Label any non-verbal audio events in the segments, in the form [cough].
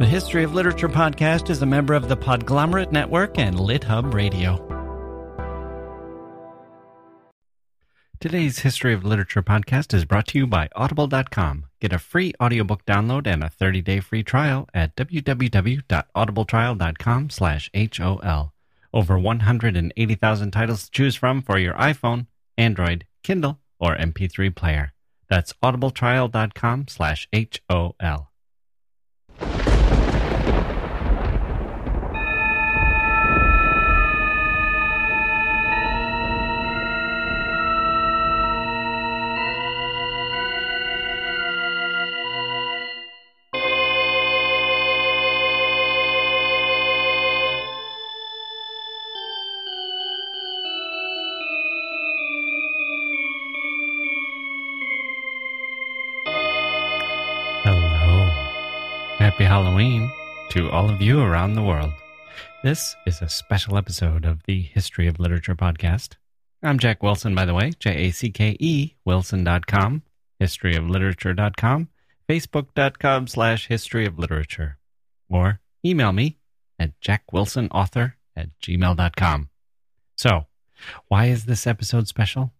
The History of Literature podcast is a member of the Podglomerate Network and LitHub Radio. Today's History of Literature podcast is brought to you by Audible.com. Get a free audiobook download and a 30-day free trial at www.audibletrial.com slash HOL. Over 180,000 titles to choose from for your iPhone, Android, Kindle, or MP3 player. That's audibletrial.com slash HOL. All of you around the world. This is a special episode of the History of Literature podcast. I'm Jacke Wilson, by the way, J A C K E, Wilson.com, historyofliterature.com, facebook.com slash history of literature, or email me at jackwilsonauthor at gmail.com. So, why is this episode special?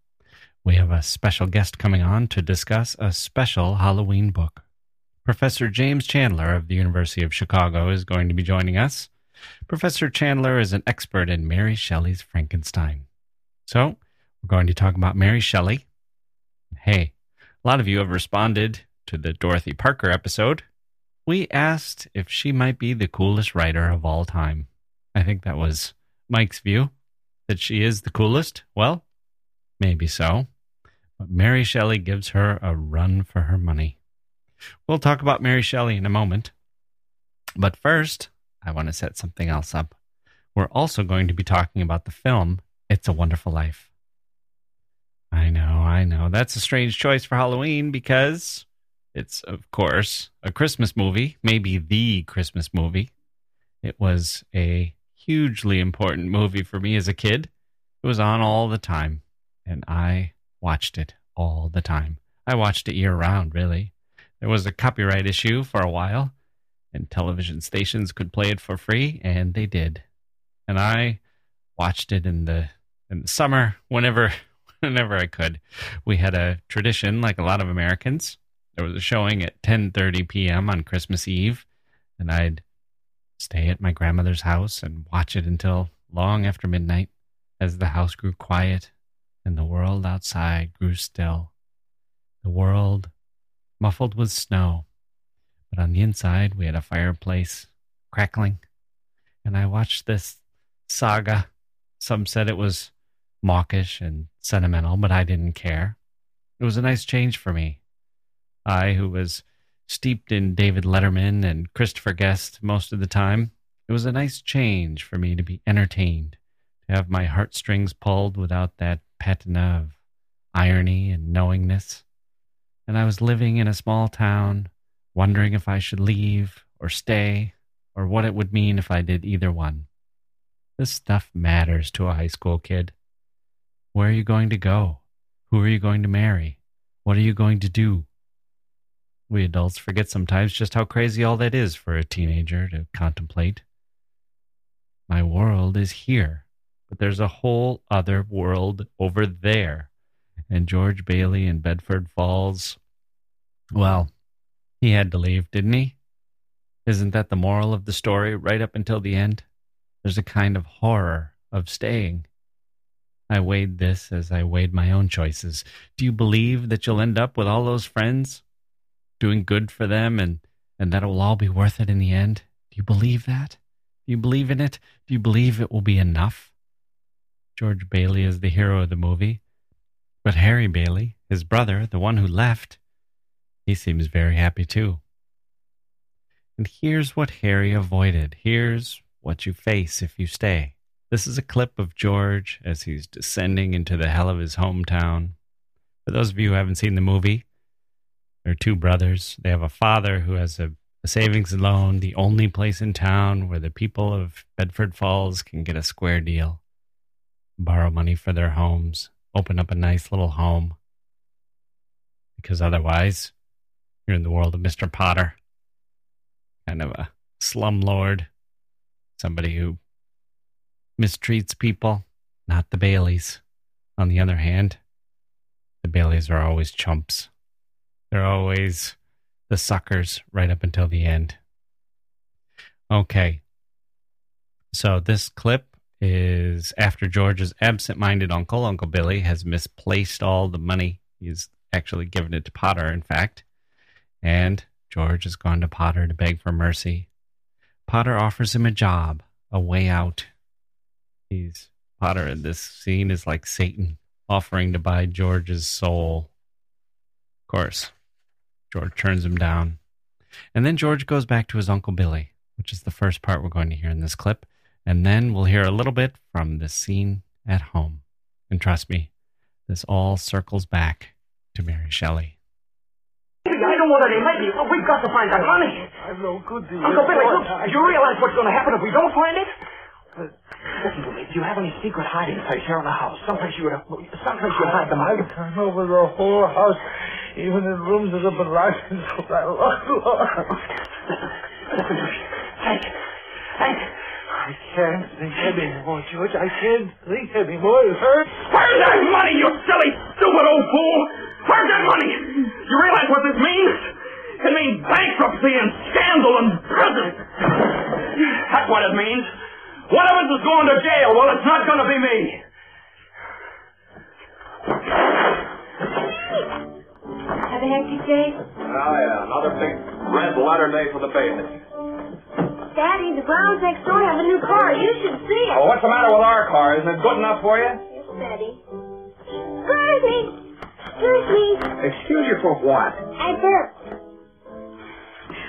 We have a special guest coming on to discuss a special Halloween book. Professor James Chandler of the University of Chicago is going to be joining us. Professor Chandler is an expert in Mary Shelley's Frankenstein. So, we're going to talk about Mary Shelley. Hey, a lot of you have responded to the Dorothy Parker episode. We asked if she might be the coolest writer of all time. I think that was Mike's view that she is the coolest. Well, maybe so. But Mary Shelley gives her a run for her money. We'll talk about Mary Shelley in a moment. But first, I want to set something else up. We're also going to be talking about the film It's a Wonderful Life. I know, I know. That's a strange choice for Halloween because it's, of course, a Christmas movie, maybe the Christmas movie. It was a hugely important movie for me as a kid. It was on all the time, and I watched it all the time. I watched it year round, really. There was a copyright issue for a while, and television stations could play it for free, and they did. And I watched it in the in the summer whenever [laughs] whenever I could. We had a tradition, like a lot of Americans. There was a showing at 10:30 p.m. on Christmas Eve, and I'd stay at my grandmother's house and watch it until long after midnight as the house grew quiet and the world outside grew still. The world muffled with snow, but on the inside we had a fireplace crackling, and I watched this saga. Some said it was mawkish and sentimental, but I didn't care. It was a nice change for me. I, who was steeped in David Letterman and Christopher Guest most of the time, it was a nice change for me to be entertained, to have my heartstrings pulled without that patina of irony and knowingness. And I was living in a small town, wondering if I should leave or stay, or what it would mean if I did either one. This stuff matters to a high school kid. Where are you going to go? Who are you going to marry? What are you going to do? We adults forget sometimes just how crazy all that is for a teenager to contemplate. My world is here, but there's a whole other world over there. And George Bailey in Bedford Falls, well, he had to leave, didn't he? Isn't that the moral of the story right up until the end? There's a kind of horror of staying. I weighed this as I weighed my own choices. Do you believe that you'll end up with all those friends, doing good for them, and, and that it will all be worth it in the end? Do you believe that? Do you believe in it? Do you believe it will be enough? George Bailey is the hero of the movie. But Harry Bailey, his brother, the one who left, he seems very happy too. And here's what Harry avoided. Here's what you face if you stay. This is a clip of George as he's descending into the hell of his hometown. For those of you who haven't seen the movie, there are two brothers. They have a father who has a, a savings loan, the only place in town where the people of Bedford Falls can get a square deal, borrow money for their homes, open up a nice little home. Because otherwise, you're in the world of Mr. Potter. Kind of a slumlord, somebody who mistreats people, not the Baileys. On the other hand, the Baileys are always chumps. They're always the suckers right up until the end. Okay. So this clip is after George's absent minded uncle, Uncle Billy, has misplaced all the money. He's actually given it to Potter, in fact. And George has gone to Potter to beg for mercy. Potter offers him a job, a way out. He's Potter in this scene is like Satan offering to buy George's soul. Of course, George turns him down. And then George goes back to his Uncle Billy, which is the first part we're going to hear in this clip. And then we'll hear a little bit from the scene at home. And trust me, this all circles back to Mary Shelley. I don't want any lady. We've got to find that money. I'm no good to you. Uncle Billy, look, I- do you realize what's going to happen if we don't find it? But- Listen to me. Do you have any secret hiding place here in the house? Someplace you would have, someplace you'd hide the money. I've gone over the whole house, even in rooms that have been locked since I locked Listen, listen to me. Hank, Hank, I can't think anymore, George. I can't think anymore. It hurts. where's that money, you silly, stupid old fool? Where's that money? You realize what this means? It means bankruptcy and scandal and prison. That's what it means. One of us is going to jail. Well, it's not going to be me. Have a hectic day? Oh, yeah, another big red letter day for the Bailey. Daddy, the Browns next door have a new car. You should see it. Oh, what's the matter with our car? Isn't it good enough for you? Yes, Daddy. Me. Excuse me. Excuse you for what? I burped.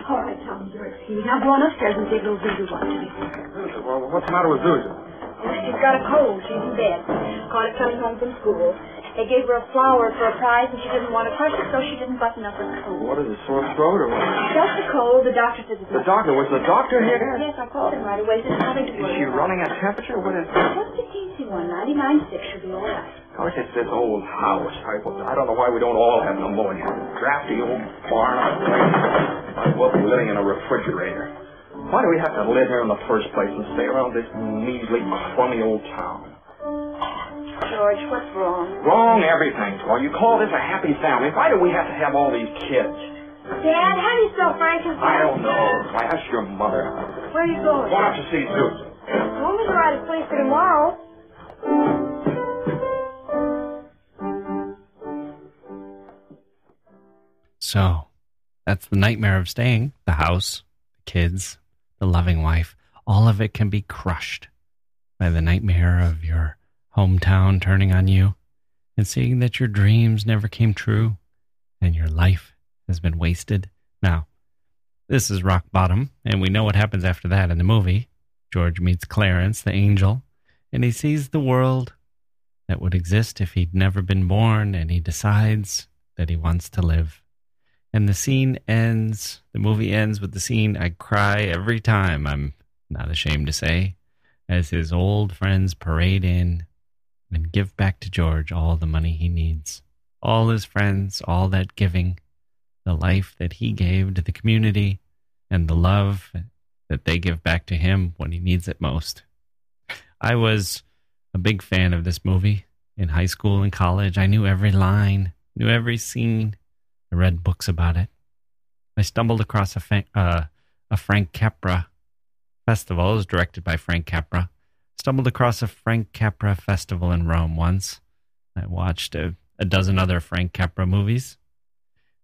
All right, Tom, you're excused. Now go on upstairs and take little Zuzu watch me. Well, what's the matter with Susan? Oh, she's got a cold. She's in bed. Caught it coming home from school. They gave her a flower for a prize, and she didn't want to crush it, so she didn't button up her coat. What is it, sore throat or what? Just a cold. The doctor it's The doctor, was the doctor here? Yes, I called him right away. Said nothing to Is she about. running a temperature? What is Just a teensy one. 99.6 should be all right. Oh, it's this old house. I, I don't know why we don't all have pneumonia. Drafty old barn. Might well be living in a refrigerator. Why do we have to live here in the first place and stay around this measly, crummy old town? George, what's wrong? Wrong everything, Troy. You call this a happy family. Why do we have to have all these kids? Dad, how do you spell Frankenstein? I don't know. Why, ask your mother. Where are you going? Why don't you see Susan? Home is right at place for tomorrow. So that's the nightmare of staying the house, the kids, the loving wife. All of it can be crushed by the nightmare of your hometown turning on you and seeing that your dreams never came true and your life has been wasted. Now, this is rock bottom, and we know what happens after that in the movie. George meets Clarence, the angel, and he sees the world that would exist if he'd never been born, and he decides that he wants to live. And the scene ends, the movie ends with the scene I cry every time, I'm not ashamed to say, as his old friends parade in and give back to George all the money he needs. All his friends, all that giving, the life that he gave to the community, and the love that they give back to him when he needs it most. I was a big fan of this movie in high school and college. I knew every line, knew every scene. I read books about it. I stumbled across a, fa- uh, a Frank Capra festival. It was directed by Frank Capra. Stumbled across a Frank Capra festival in Rome once. I watched a, a dozen other Frank Capra movies.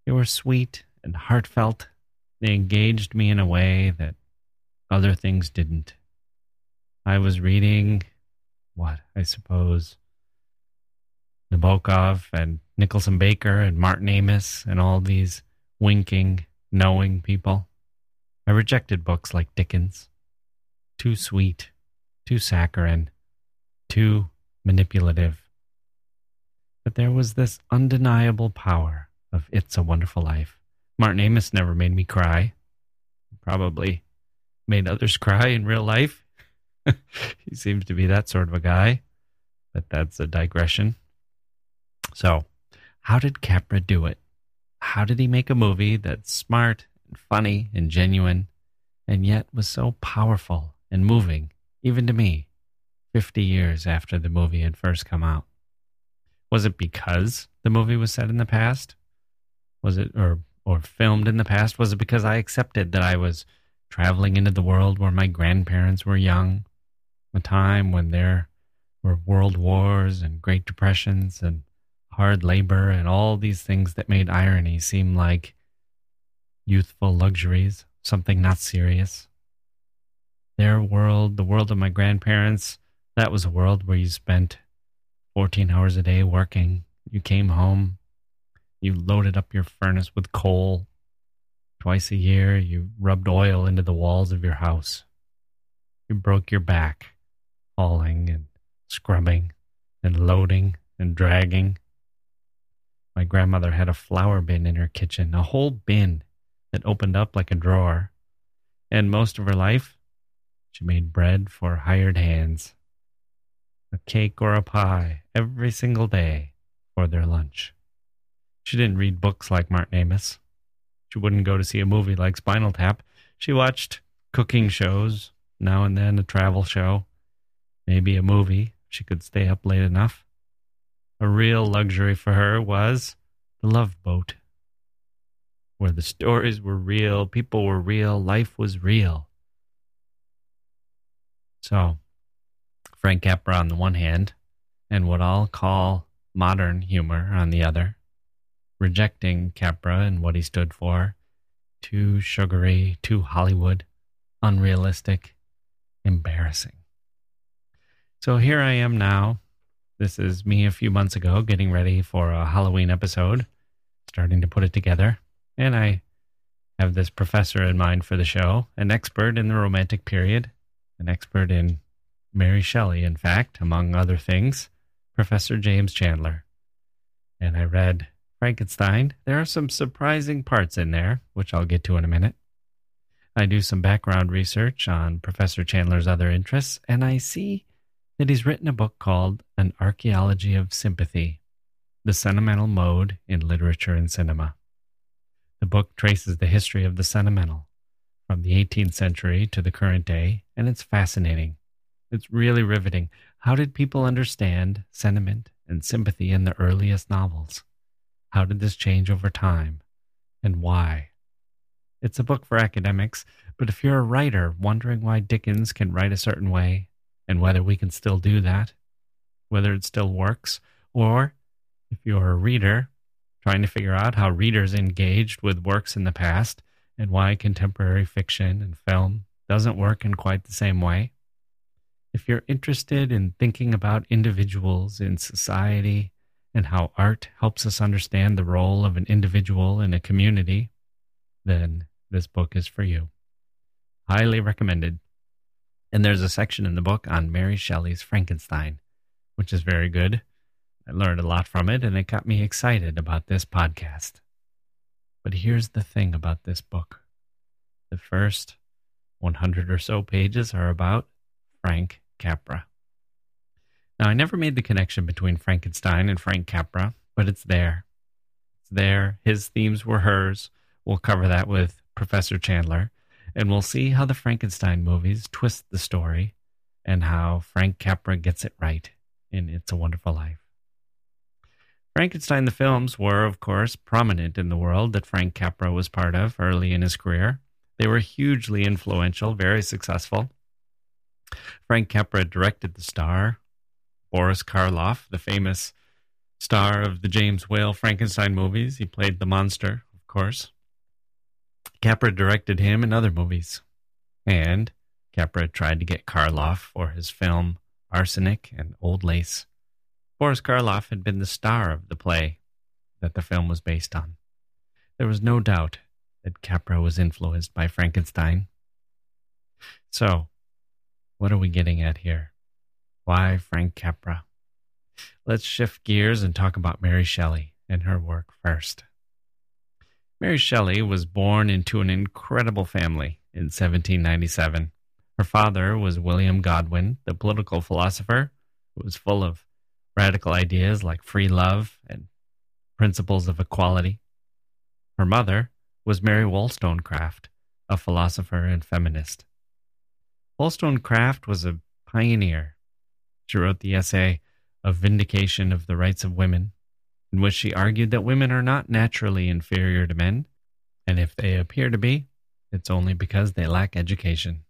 They were sweet and heartfelt. They engaged me in a way that other things didn't. I was reading, what, I suppose, Nabokov and Nicholson Baker and Martin Amis and all these winking, knowing people. I rejected books like Dickens. Too sweet, too saccharine, too manipulative. But there was this undeniable power of It's a Wonderful Life. Martin Amis never made me cry. Probably made others cry in real life. [laughs] he seems to be that sort of a guy, but that's a digression. So, how did Capra do it? How did he make a movie that's smart and funny and genuine and yet was so powerful and moving, even to me, 50 years after the movie had first come out. Was it because the movie was set in the past? Was it, or, or filmed in the past? Was it because I accepted that I was traveling into the world where my grandparents were young, a time when there were world wars and great depressions and hard labor and all these things that made irony seem like youthful luxuries, something not serious. Their world, the world of my grandparents, that was a world where you spent 14 hours a day working. You came home, you loaded up your furnace with coal. Twice a year, you rubbed oil into the walls of your house. You broke your back, hauling and scrubbing and loading and dragging. My grandmother had a flour bin in her kitchen, a whole bin that opened up like a drawer. And most of her life, she made bread for hired hands, a cake or a pie every single day for their lunch. She didn't read books like Martin Amis. She wouldn't go to see a movie like Spinal Tap. She watched cooking shows, now and then a travel show, maybe a movie. She could stay up late enough. A real luxury for her was the love boat where the stories were real, people were real, life was real. So, Frank Capra on the one hand, and what I'll call modern humor on the other, rejecting Capra and what he stood for. Too sugary, too Hollywood, unrealistic, embarrassing. So here I am now. This is me a few months ago getting ready for a Halloween episode, starting to put it together. And I have this professor in mind for the show, an expert in the Romantic period, an expert in Mary Shelley, in fact, among other things, Professor James Chandler. And I read Frankenstein. There are some surprising parts in there, which I'll get to in a minute. I do some background research on Professor Chandler's other interests, and I see that he's written a book called An Archaeology of Sympathy The Sentimental Mode in Literature and Cinema. The book traces the history of the sentimental from the 18th century to the current day, and it's fascinating. It's really riveting. How did people understand sentiment and sympathy in the earliest novels? How did this change over time? And why? It's a book for academics, but if you're a writer wondering why Dickens can write a certain way and whether we can still do that, whether it still works, or if you're a reader trying to figure out how readers engaged with works in the past and why contemporary fiction and film doesn't work in quite the same way. If you're interested in thinking about individuals in society and how art helps us understand the role of an individual in a community, then this book is for you. Highly recommended. And there's a section in the book on Mary Shelley's Frankenstein, which is very good. I learned a lot from it, and it got me excited about this podcast. But here's the thing about this book the first 100 or so pages are about Frank Capra. Now, I never made the connection between Frankenstein and Frank Capra, but it's there. It's there. His themes were hers. We'll cover that with Professor Chandler, and we'll see how the Frankenstein movies twist the story and how Frank Capra gets it right in It's a Wonderful Life. Frankenstein the films were, of course, prominent in the world that Frank Capra was part of early in his career. They were hugely influential, very successful. Frank Capra directed The Star. Boris Karloff, the famous star of the James Whale Frankenstein movies, he played the monster, of course. Capra directed him in other movies. And Capra tried to get Karloff for his film Arsenic and Old Lace. Boris Karloff had been the star of the play that the film was based on. There was no doubt that Capra was influenced by Frankenstein. So, what are we getting at here? Why Frank Capra? Let's shift gears and talk about Mary Shelley and her work first. Mary Shelley was born into an incredible family in 1797. Her father was William Godwin, the political philosopher who was full of radical ideas like free love and principles of equality. Her mother was Mary Wollstonecraft, a philosopher and feminist. Wollstonecraft was a pioneer. She wrote the essay A Vindication of the Rights of Women, in which she argued that women are not naturally inferior to men, and if they appear to be, it's only because they lack education.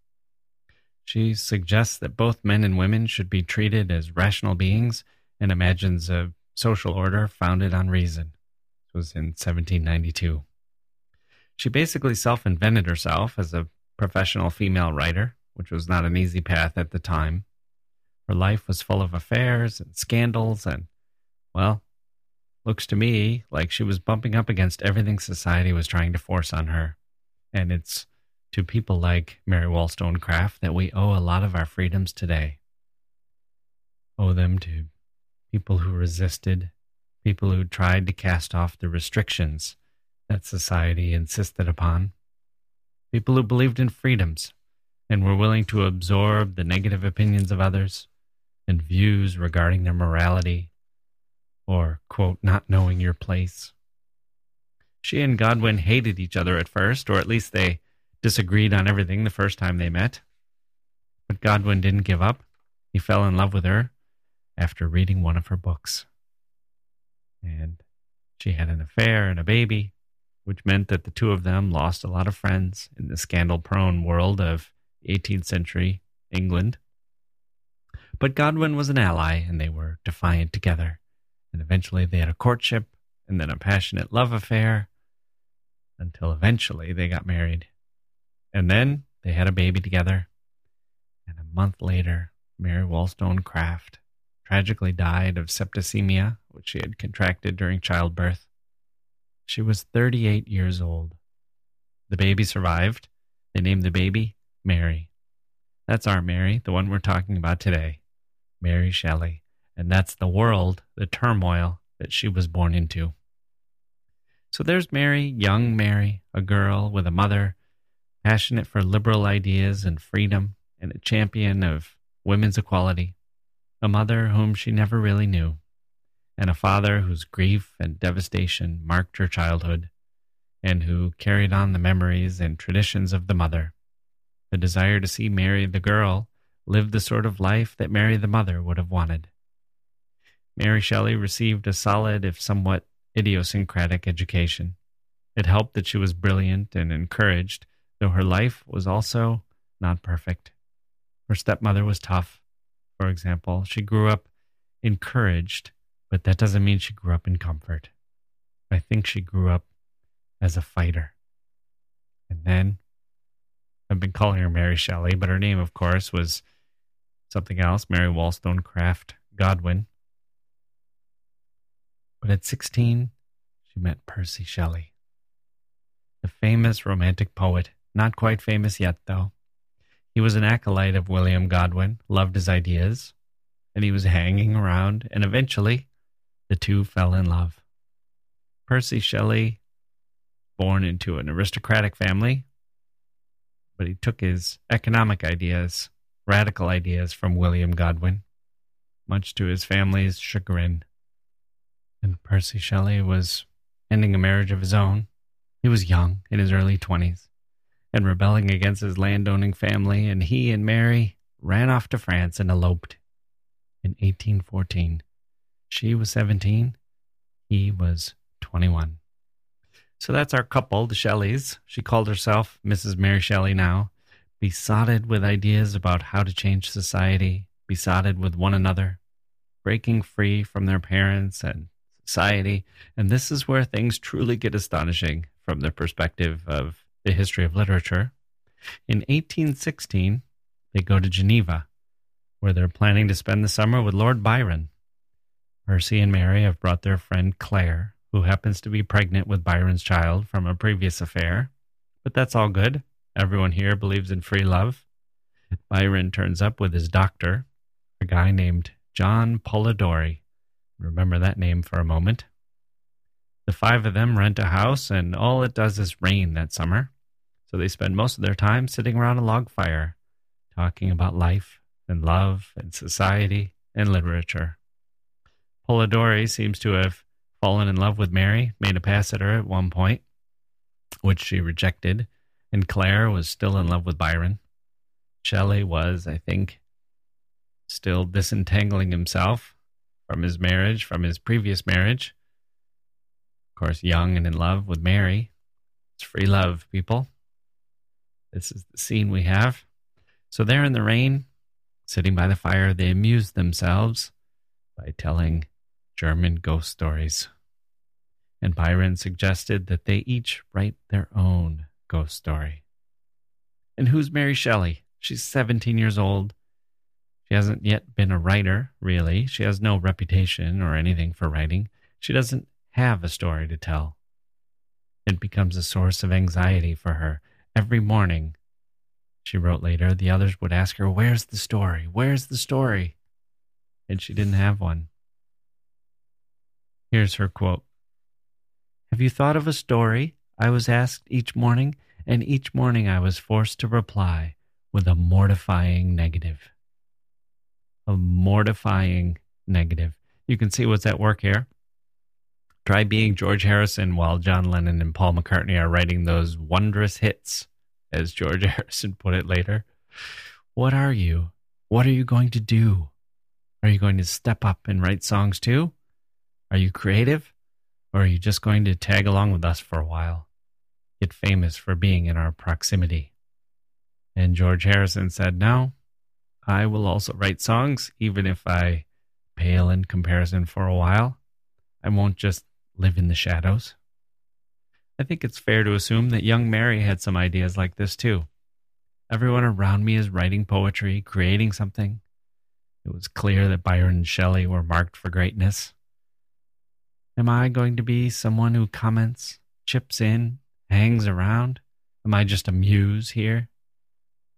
She suggests that both men and women should be treated as rational beings and imagines a social order founded on reason. It was in 1792. She basically self invented herself as a professional female writer, which was not an easy path at the time. Her life was full of affairs and scandals, and, well, looks to me like she was bumping up against everything society was trying to force on her. And it's to people like Mary Wollstonecraft that we owe a lot of our freedoms today. Owe them to people who resisted, people who tried to cast off the restrictions that society insisted upon, people who believed in freedoms and were willing to absorb the negative opinions of others and views regarding their morality or, quote, not knowing your place. She and Godwin hated each other at first, or at least they disagreed on everything the first time they met. But Godwin didn't give up. He fell in love with her after reading one of her books. And she had an affair and a baby, which meant that the two of them lost a lot of friends in the scandal prone world of 18th century England. But Godwin was an ally, and they were defiant together. And eventually they had a courtship, and then a passionate love affair, until eventually they got married. And then they had a baby together. And a month later, Mary Wollstonecraft tragically died of septicemia, which she had contracted during childbirth. She was 38 years old. The baby survived. They named the baby Mary. That's our Mary, the one we're talking about today, Mary Shelley. And that's the world, the turmoil that she was born into. So there's Mary, young Mary, a girl with a mother passionate for liberal ideas and freedom, and a champion of women's equality, a mother whom she never really knew, and a father whose grief and devastation marked her childhood, and who carried on the memories and traditions of the mother. The desire to see Mary the girl live the sort of life that Mary the mother would have wanted. Mary Shelley received a solid, if somewhat idiosyncratic, education. It helped that she was brilliant and encouraged though her life was also not perfect. Her stepmother was tough, for example. She grew up encouraged, but that doesn't mean she grew up in comfort. I think she grew up as a fighter. And then I've been calling her Mary Shelley, but her name, of course, was something else Mary Wollstonecraft Godwin. But at 16, she met Percy Shelley, the famous romantic poet not quite famous yet, though. He was an acolyte of William Godwin, loved his ideas, and he was hanging around, and eventually the two fell in love. Percy Shelley, born into an aristocratic family, but he took his economic ideas, radical ideas from William Godwin, much to his family's chagrin. And Percy Shelley was ending a marriage of his own. He was young, in his early 20s and rebelling against his landowning family, and he and Mary ran off to France and eloped in 1814. She was 17, he was 21. So that's our couple, the Shelleys. She called herself Mrs. Mary Shelley now, besotted with ideas about how to change society, besotted with one another, breaking free from their parents and society. And this is where things truly get astonishing from the perspective of the history of literature. In 1816, they go to Geneva, where they're planning to spend the summer with Lord Byron. Percy and Mary have brought their friend Claire, who happens to be pregnant with Byron's child from a previous affair. But that's all good. Everyone here believes in free love. Byron turns up with his doctor, a guy named John Polidori. Remember that name for a moment. The five of them rent a house, and all it does is rain that summer. So they spend most of their time sitting around a log fire, talking about life and love and society and literature. Polidori seems to have fallen in love with Mary, made a pass at her at one point, which she rejected, And Claire was still in love with Byron. Shelley was, I think, still disentangling himself from his marriage, from his previous marriage. Of course, young and in love with Mary. It's free love, people. This is the scene we have. So they're in the rain, sitting by the fire. They amuse themselves by telling German ghost stories. And Byron suggested that they each write their own ghost story. And who's Mary Shelley? She's 17 years old. She hasn't yet been a writer, really. She has no reputation or anything for writing. She doesn't have a story to tell. It becomes a source of anxiety for her. Every morning, she wrote later, the others would ask her, Where's the story? Where's the story? And she didn't have one. Here's her quote Have you thought of a story? I was asked each morning, and each morning I was forced to reply with a mortifying negative. A mortifying negative. You can see what's at work here. Try being George Harrison while John Lennon and Paul McCartney are writing those wondrous hits, as George [laughs] Harrison put it later. What are you? What are you going to do? Are you going to step up and write songs too? Are you creative? Or are you just going to tag along with us for a while? Get famous for being in our proximity. And George Harrison said, No, I will also write songs, even if I pale in comparison for a while. I won't just live in the shadows. I think it's fair to assume that young Mary had some ideas like this too. Everyone around me is writing poetry, creating something. It was clear that Byron and Shelley were marked for greatness. Am I going to be someone who comments, chips in, hangs around? Am I just a muse here?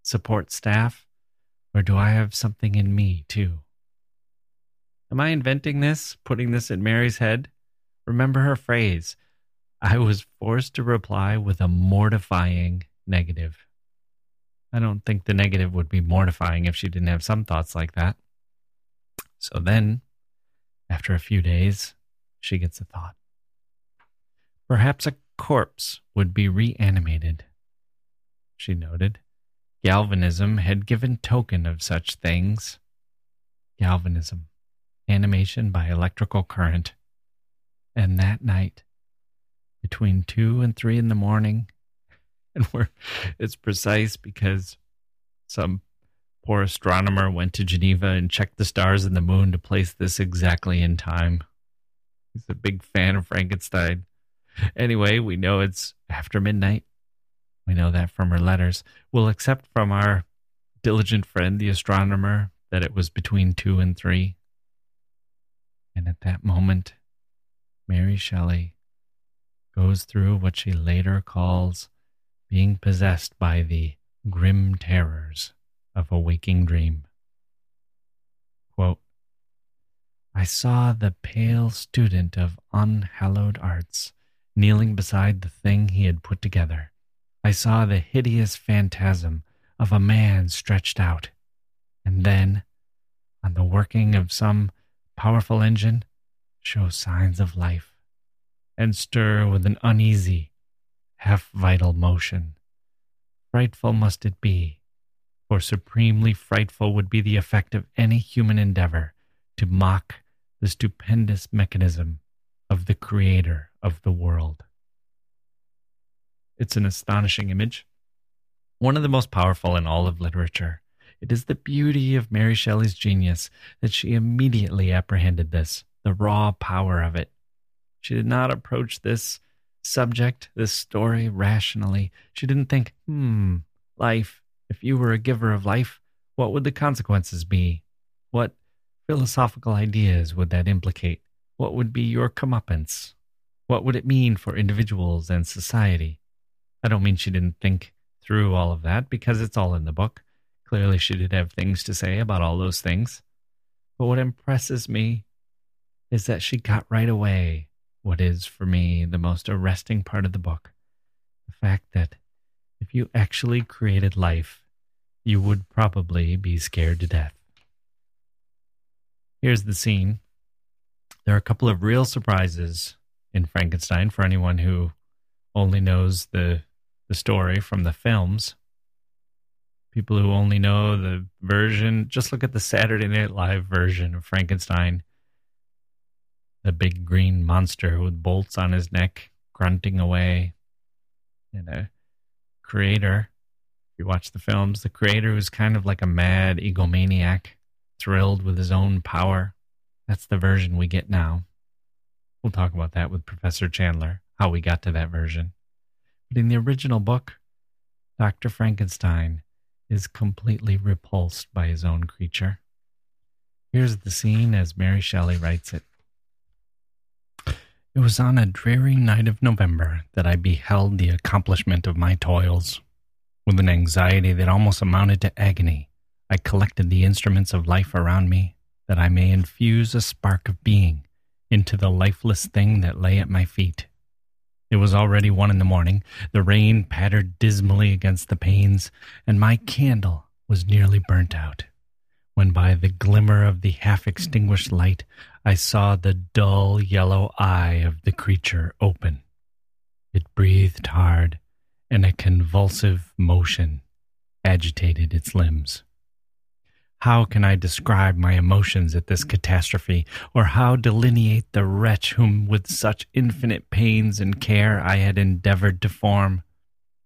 Support staff? Or do I have something in me too? Am I inventing this, putting this in Mary's head? Remember her phrase I was forced to reply with a mortifying negative. I don't think the negative would be mortifying if she didn't have some thoughts like that. So then, after a few days, she gets a thought. Perhaps a corpse would be reanimated. She noted. Galvanism had given token of such things. Galvanism, animation by electrical current. And that night, between two and three in the morning, [laughs] and we're, it's precise because some poor astronomer went to Geneva and checked the stars and the moon to place this exactly in time. He's a big fan of Frankenstein. Anyway, we know it's after midnight. We know that from her letters. We'll accept from our diligent friend, the astronomer, that it was between two and three. And at that moment, Mary Shelley goes through what she later calls being possessed by the grim terrors of a waking dream. Quote, I saw the pale student of unhallowed arts kneeling beside the thing he had put together. I saw the hideous phantasm of a man stretched out, and then, on the working of some powerful engine, show signs of life, and stir with an uneasy, half vital motion. Frightful must it be, for supremely frightful would be the effect of any human endeavor to mock the stupendous mechanism of the Creator of the world. It's an astonishing image, one of the most powerful in all of literature. It is the beauty of Mary Shelley's genius that she immediately apprehended this the raw power of it. She did not approach this subject, this story, rationally. She didn't think, hmm, life, if you were a giver of life, what would the consequences be? What philosophical ideas would that implicate? What would be your comeuppance? What would it mean for individuals and society? I don't mean she didn't think through all of that because it's all in the book. Clearly, she did have things to say about all those things. But what impresses me is that she got right away what is, for me, the most arresting part of the book the fact that if you actually created life, you would probably be scared to death. Here's the scene. There are a couple of real surprises in Frankenstein for anyone who only knows the the story from the films. People who only know the version, just look at the Saturday Night Live version of Frankenstein. The big green monster with bolts on his neck, grunting away. And a creator, if you watch the films, the creator was kind of like a mad egomaniac, thrilled with his own power. That's the version we get now. We'll talk about that with Professor Chandler, how we got to that version. But in the original book, Dr. Frankenstein is completely repulsed by his own creature. Here's the scene as Mary Shelley writes it. It was on a dreary night of November that I beheld the accomplishment of my toils. With an anxiety that almost amounted to agony, I collected the instruments of life around me that I may infuse a spark of being into the lifeless thing that lay at my feet. It was already one in the morning. The rain pattered dismally against the panes, and my candle was nearly burnt out. When by the glimmer of the half extinguished light I saw the dull yellow eye of the creature open. It breathed hard, and a convulsive motion agitated its limbs. How can I describe my emotions at this catastrophe, or how delineate the wretch whom with such infinite pains and care I had endeavored to form?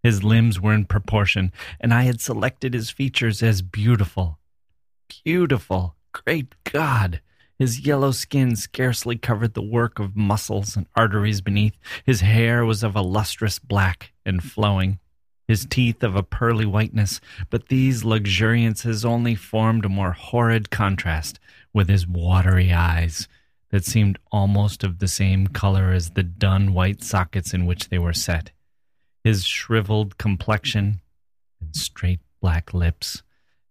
His limbs were in proportion, and I had selected his features as beautiful. Beautiful! Great God! His yellow skin scarcely covered the work of muscles and arteries beneath. His hair was of a lustrous black and flowing his teeth of a pearly whiteness, but these luxuriances only formed a more horrid contrast with his watery eyes that seemed almost of the same color as the dun white sockets in which they were set. His shriveled complexion and straight black lips,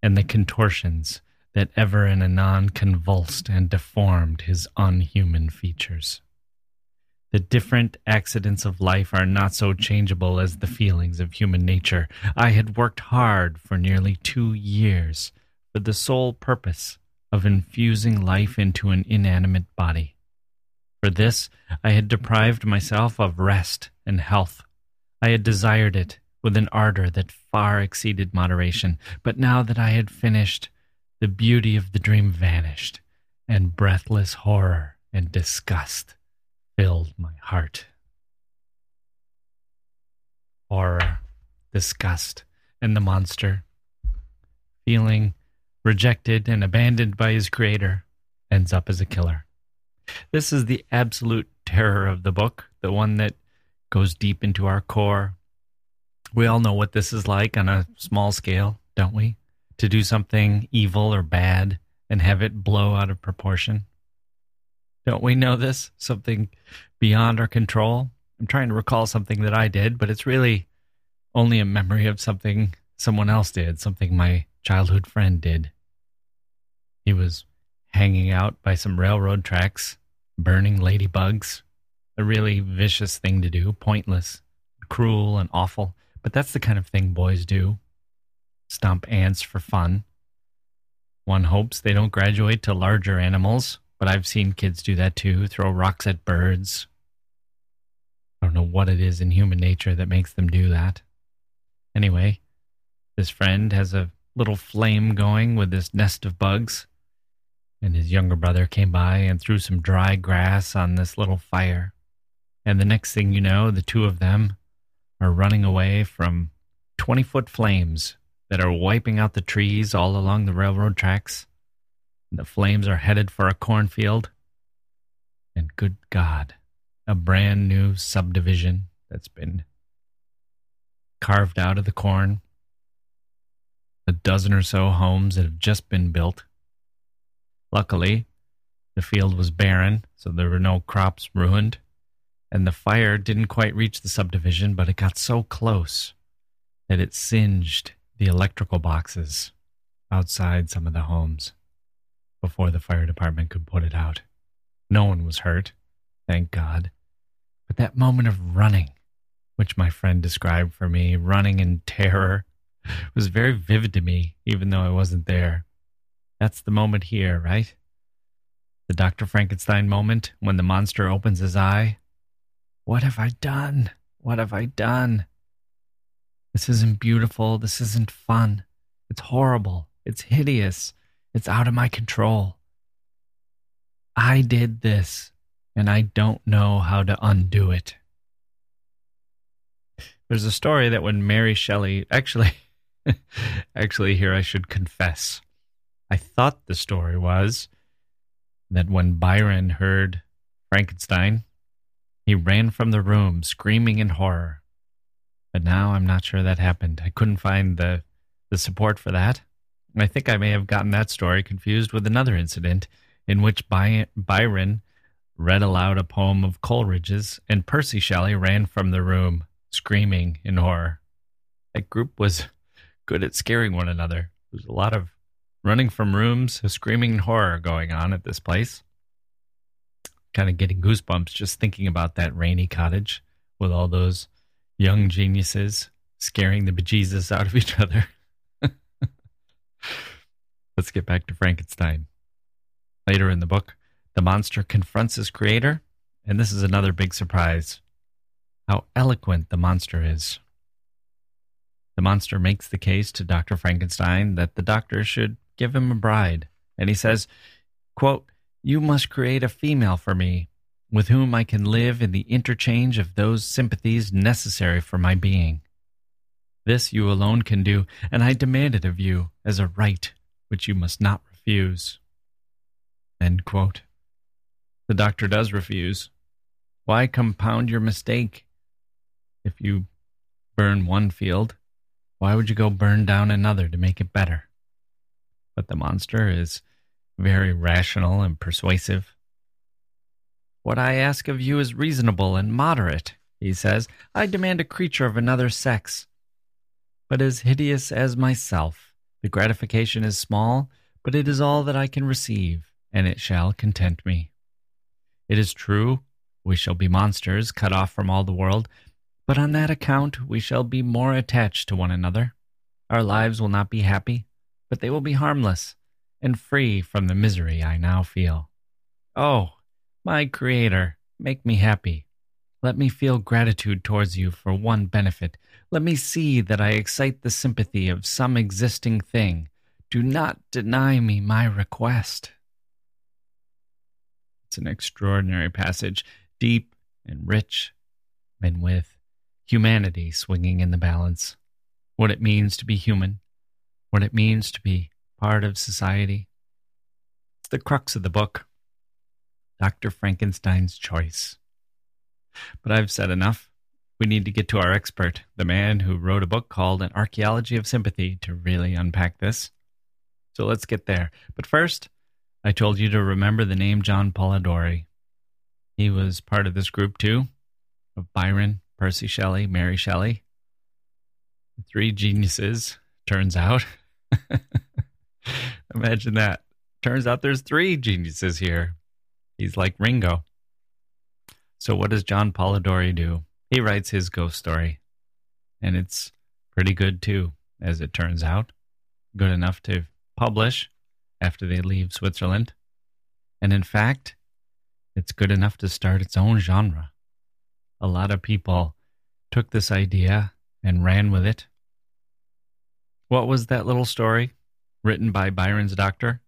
and the contortions that ever and anon convulsed and deformed his unhuman features. The different accidents of life are not so changeable as the feelings of human nature. I had worked hard for nearly two years for the sole purpose of infusing life into an inanimate body. For this, I had deprived myself of rest and health. I had desired it with an ardor that far exceeded moderation. But now that I had finished, the beauty of the dream vanished, and breathless horror and disgust filled my heart. Horror, disgust, and the monster, feeling rejected and abandoned by his creator, ends up as a killer. This is the absolute terror of the book, the one that goes deep into our core. We all know what this is like on a small scale, don't we? To do something evil or bad and have it blow out of proportion. Don't we know this? Something beyond our control? I'm trying to recall something that I did, but it's really only a memory of something someone else did, something my childhood friend did. He was hanging out by some railroad tracks, burning ladybugs. A really vicious thing to do, pointless, cruel, and awful. But that's the kind of thing boys do stomp ants for fun. One hopes they don't graduate to larger animals but I've seen kids do that too, throw rocks at birds. I don't know what it is in human nature that makes them do that. Anyway, this friend has a little flame going with this nest of bugs, and his younger brother came by and threw some dry grass on this little fire. And the next thing you know, the two of them are running away from 20 foot flames that are wiping out the trees all along the railroad tracks the flames are headed for a cornfield. And good God, a brand new subdivision that's been carved out of the corn. A dozen or so homes that have just been built. Luckily, the field was barren, so there were no crops ruined. And the fire didn't quite reach the subdivision, but it got so close that it singed the electrical boxes outside some of the homes before the fire department could put it out. No one was hurt, thank God. But that moment of running, which my friend described for me, running in terror, [laughs] was very vivid to me, even though I wasn't there. That's the moment here, right? The Dr. Frankenstein moment when the monster opens his eye. What have I done? What have I done? This isn't beautiful. This isn't fun. It's horrible. It's hideous. It's out of my control. I did this, and I don't know how to undo it. There's a story that when Mary Shelley, actually, [laughs] actually, here I should confess. I thought the story was that when Byron heard Frankenstein, he ran from the room screaming in horror. But now I'm not sure that happened. I couldn't find the, the support for that. I think I may have gotten that story confused with another incident in which By- Byron read aloud a poem of Coleridge's and Percy Shelley ran from the room screaming in horror. That group was good at scaring one another. There's a lot of running from rooms, screaming in horror going on at this place. Kind of getting goosebumps just thinking about that rainy cottage with all those young geniuses scaring the bejesus out of each other. [laughs] Let's get back to Frankenstein. Later in the book, the monster confronts his creator, and this is another big surprise how eloquent the monster is. The monster makes the case to Dr. Frankenstein that the doctor should give him a bride, and he says, quote, You must create a female for me, with whom I can live in the interchange of those sympathies necessary for my being. This you alone can do, and I demand it of you as a right which you must not refuse. The doctor does refuse. Why compound your mistake? If you burn one field, why would you go burn down another to make it better? But the monster is very rational and persuasive. What I ask of you is reasonable and moderate, he says. I demand a creature of another sex, but as hideous as myself. The gratification is small, but it is all that I can receive, and it shall content me. It is true, we shall be monsters, cut off from all the world, but on that account we shall be more attached to one another. Our lives will not be happy, but they will be harmless and free from the misery I now feel. Oh, my Creator, make me happy. Let me feel gratitude towards you for one benefit. Let me see that I excite the sympathy of some existing thing. Do not deny me my request. It's an extraordinary passage, deep and rich, and with humanity swinging in the balance. What it means to be human, what it means to be part of society. It's the crux of the book Dr. Frankenstein's choice. But I've said enough. We need to get to our expert, the man who wrote a book called An Archaeology of Sympathy, to really unpack this. So let's get there. But first, I told you to remember the name John Polidori. He was part of this group too, of Byron, Percy Shelley, Mary Shelley. Three geniuses, turns out. [laughs] Imagine that. Turns out there's three geniuses here. He's like Ringo. So, what does John Polidori do? He writes his ghost story, and it's pretty good too, as it turns out. Good enough to publish after they leave Switzerland. And in fact, it's good enough to start its own genre. A lot of people took this idea and ran with it. What was that little story written by Byron's doctor?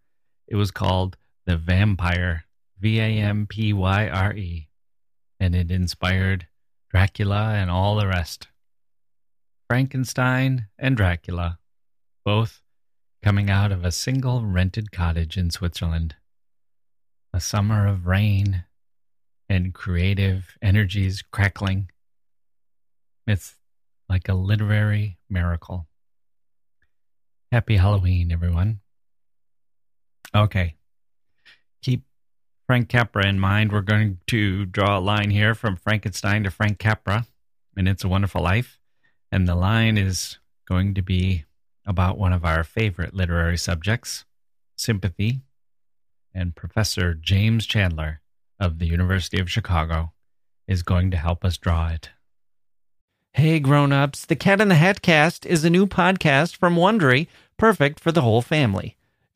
It was called The Vampyre, V A M P Y R E and it inspired Dracula and all the rest. Frankenstein and Dracula, both coming out of a single rented cottage in Switzerland. A summer of rain and creative energies crackling. It's like a literary miracle. Happy Halloween, everyone. Okay. Keep Frank Capra in mind, we're going to draw a line here from Frankenstein to Frank Capra and It's a Wonderful Life. And the line is going to be about one of our favorite literary subjects, sympathy. And Professor James Chandler of the University of Chicago is going to help us draw it. Hey grown-ups, the Cat in the Hat cast is a new podcast from Wondery, perfect for the whole family.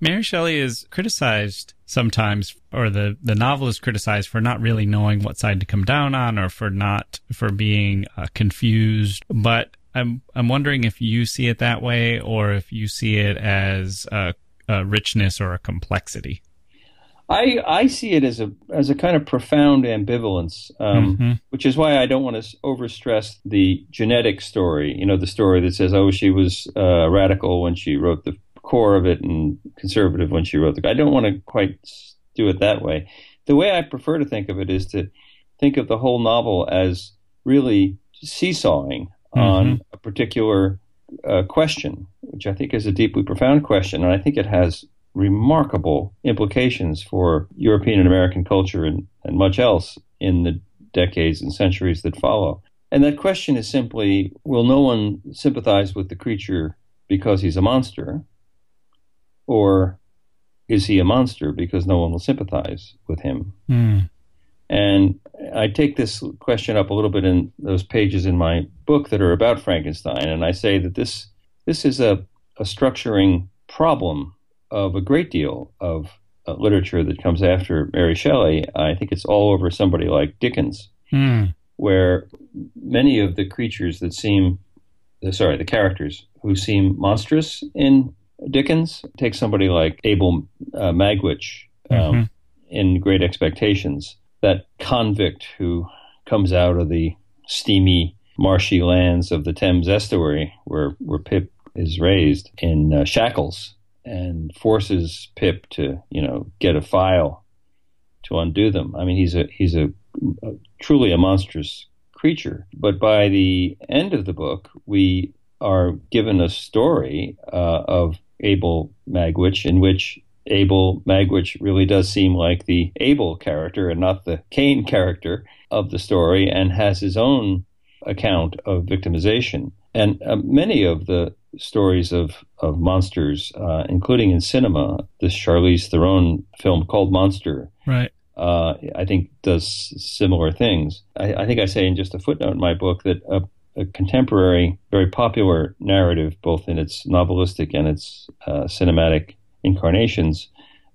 Mary Shelley is criticized sometimes, or the, the novel is criticized for not really knowing what side to come down on, or for not for being uh, confused. But I'm I'm wondering if you see it that way, or if you see it as a, a richness or a complexity. I I see it as a as a kind of profound ambivalence, um, mm-hmm. which is why I don't want to overstress the genetic story. You know, the story that says, "Oh, she was uh, radical when she wrote the core of it and conservative when she wrote the. I don't want to quite do it that way. The way I prefer to think of it is to think of the whole novel as really seesawing mm-hmm. on a particular uh, question, which I think is a deeply profound question, and I think it has remarkable implications for European and American culture and, and much else in the decades and centuries that follow. And that question is simply will no one sympathize with the creature because he's a monster? Or is he a monster because no one will sympathize with him? Mm. And I take this question up a little bit in those pages in my book that are about Frankenstein, and I say that this this is a, a structuring problem of a great deal of uh, literature that comes after Mary Shelley. I think it's all over somebody like Dickens, mm. where many of the creatures that seem, sorry, the characters who seem monstrous in Dickens, take somebody like Abel uh, Magwitch um, mm-hmm. in Great Expectations, that convict who comes out of the steamy, marshy lands of the Thames estuary where, where Pip is raised in uh, shackles and forces Pip to, you know, get a file to undo them. I mean, he's a he's a, a truly a monstrous creature. But by the end of the book, we are given a story uh, of Abel Magwitch, in which Abel Magwitch really does seem like the Abel character and not the Cain character of the story, and has his own account of victimization. And uh, many of the stories of, of monsters, uh, including in cinema, this Charlize Theron film called Monster, right? Uh, I think does similar things. I, I, think I say in just a footnote in my book that a a contemporary, very popular narrative, both in its novelistic and its uh, cinematic incarnations,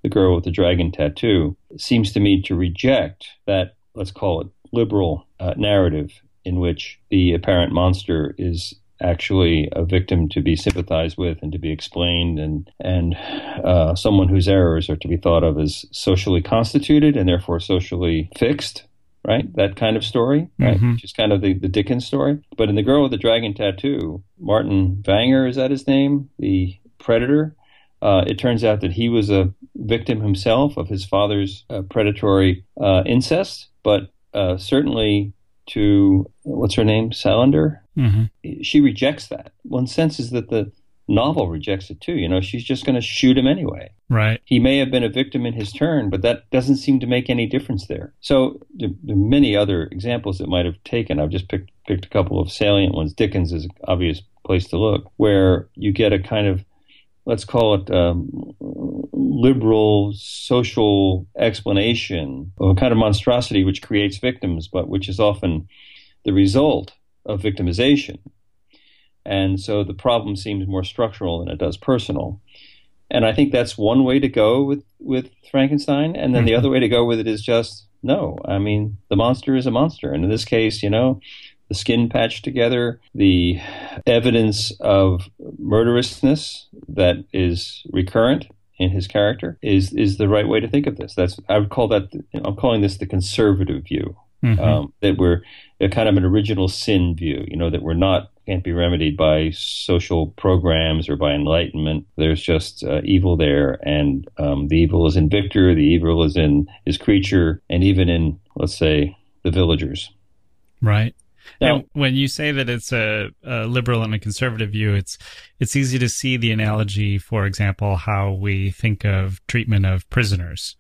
The Girl with the Dragon Tattoo, seems to me to reject that, let's call it, liberal uh, narrative in which the apparent monster is actually a victim to be sympathized with and to be explained, and and uh, someone whose errors are to be thought of as socially constituted and therefore socially fixed right? That kind of story, right? Mm-hmm. Which is kind of the, the Dickens story. But in The Girl with the Dragon Tattoo, Martin Vanger, is that his name? The predator. Uh, it turns out that he was a victim himself of his father's uh, predatory uh, incest, but uh, certainly to what's her name, Salander. Mm-hmm. She rejects that. One senses that the novel rejects it too. You know, she's just going to shoot him anyway. Right. He may have been a victim in his turn, but that doesn't seem to make any difference there. So there, there are many other examples that might have taken. I've just picked picked a couple of salient ones. Dickens is an obvious place to look, where you get a kind of let's call it um, liberal social explanation of a kind of monstrosity which creates victims, but which is often the result of victimization. And so the problem seems more structural than it does personal. And I think that's one way to go with, with Frankenstein. And then mm-hmm. the other way to go with it is just no. I mean, the monster is a monster. And in this case, you know, the skin patched together, the evidence of murderousness that is recurrent in his character is is the right way to think of this. That's I would call that I'm calling this the conservative view. Mm-hmm. Um, that we're kind of an original sin view. You know that we're not can't be remedied by social programs or by enlightenment. There's just uh, evil there, and um, the evil is in Victor, the evil is in his creature, and even in let's say the villagers. Right. Now, and when you say that it's a, a, liberal and a conservative view, it's it's easy to see the analogy. For example, how we think of treatment of prisoners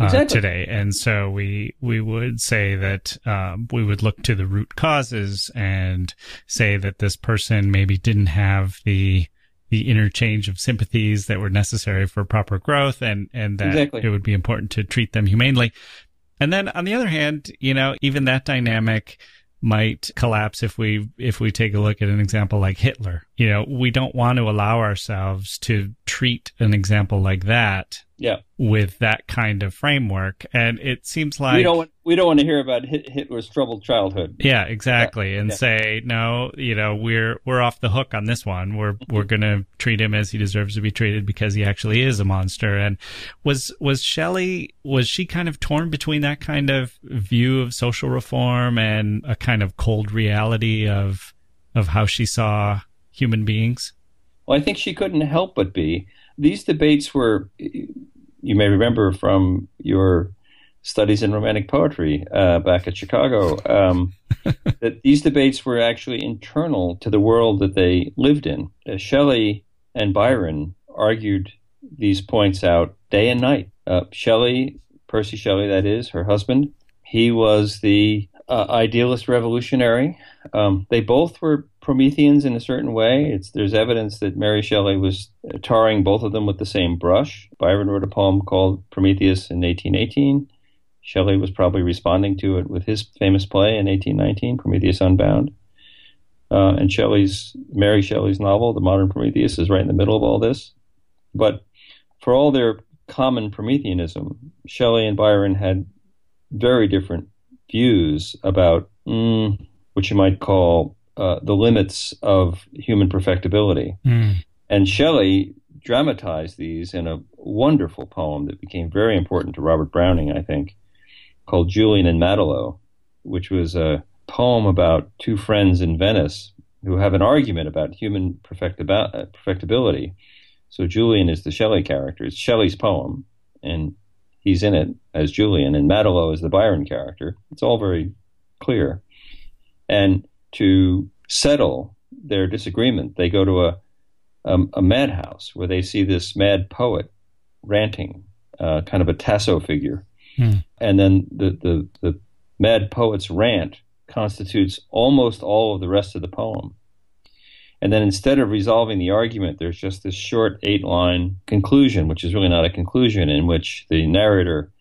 uh, exactly. today, and so we we would say that um, we would look to the root causes and say that this person maybe didn't have the the interchange of sympathies that were necessary for proper growth, and and that exactly. it would be important to treat them humanely. And then on the other hand, you know, even that dynamic might collapse if we if we take a look at an example like Hitler. You know, we don't want to allow ourselves to treat an example like that yeah. with that kind of framework. And it seems like we don't want, we don't want to hear about Hitler's troubled childhood. Yeah, exactly. Yeah. And yeah. say no, you know, we're we're off the hook on this one. We're mm-hmm. we're going to treat him as he deserves to be treated because he actually is a monster. And was was Shelley was she kind of torn between that kind of view of social reform and a kind of cold reality of of how she saw human beings? Well, I think she couldn't help but be these debates were, you may remember from your studies in romantic poetry uh, back at Chicago, um, [laughs] that these debates were actually internal to the world that they lived in. Uh, Shelley and Byron argued these points out day and night. Uh, Shelley, Percy Shelley, that is, her husband, he was the uh, idealist revolutionary. Um, they both were Prometheans in a certain way. It's, there's evidence that Mary Shelley was tarring both of them with the same brush. Byron wrote a poem called Prometheus in 1818. Shelley was probably responding to it with his famous play in 1819, Prometheus Unbound. Uh, and Shelley's Mary Shelley's novel, The Modern Prometheus, is right in the middle of all this. But for all their common Prometheanism, Shelley and Byron had very different views about mm, what you might call uh, the limits of human perfectibility. Mm. And Shelley dramatized these in a wonderful poem that became very important to Robert Browning, I think, called Julian and Maddalo, which was a poem about two friends in Venice who have an argument about human perfectibility. So Julian is the Shelley character. It's Shelley's poem, and he's in it as Julian, and Maddalo is the Byron character. It's all very clear. And to settle their disagreement, they go to a a, a madhouse where they see this mad poet ranting, uh, kind of a Tasso figure, hmm. and then the, the the mad poet's rant constitutes almost all of the rest of the poem. And then instead of resolving the argument, there's just this short eight line conclusion, which is really not a conclusion, in which the narrator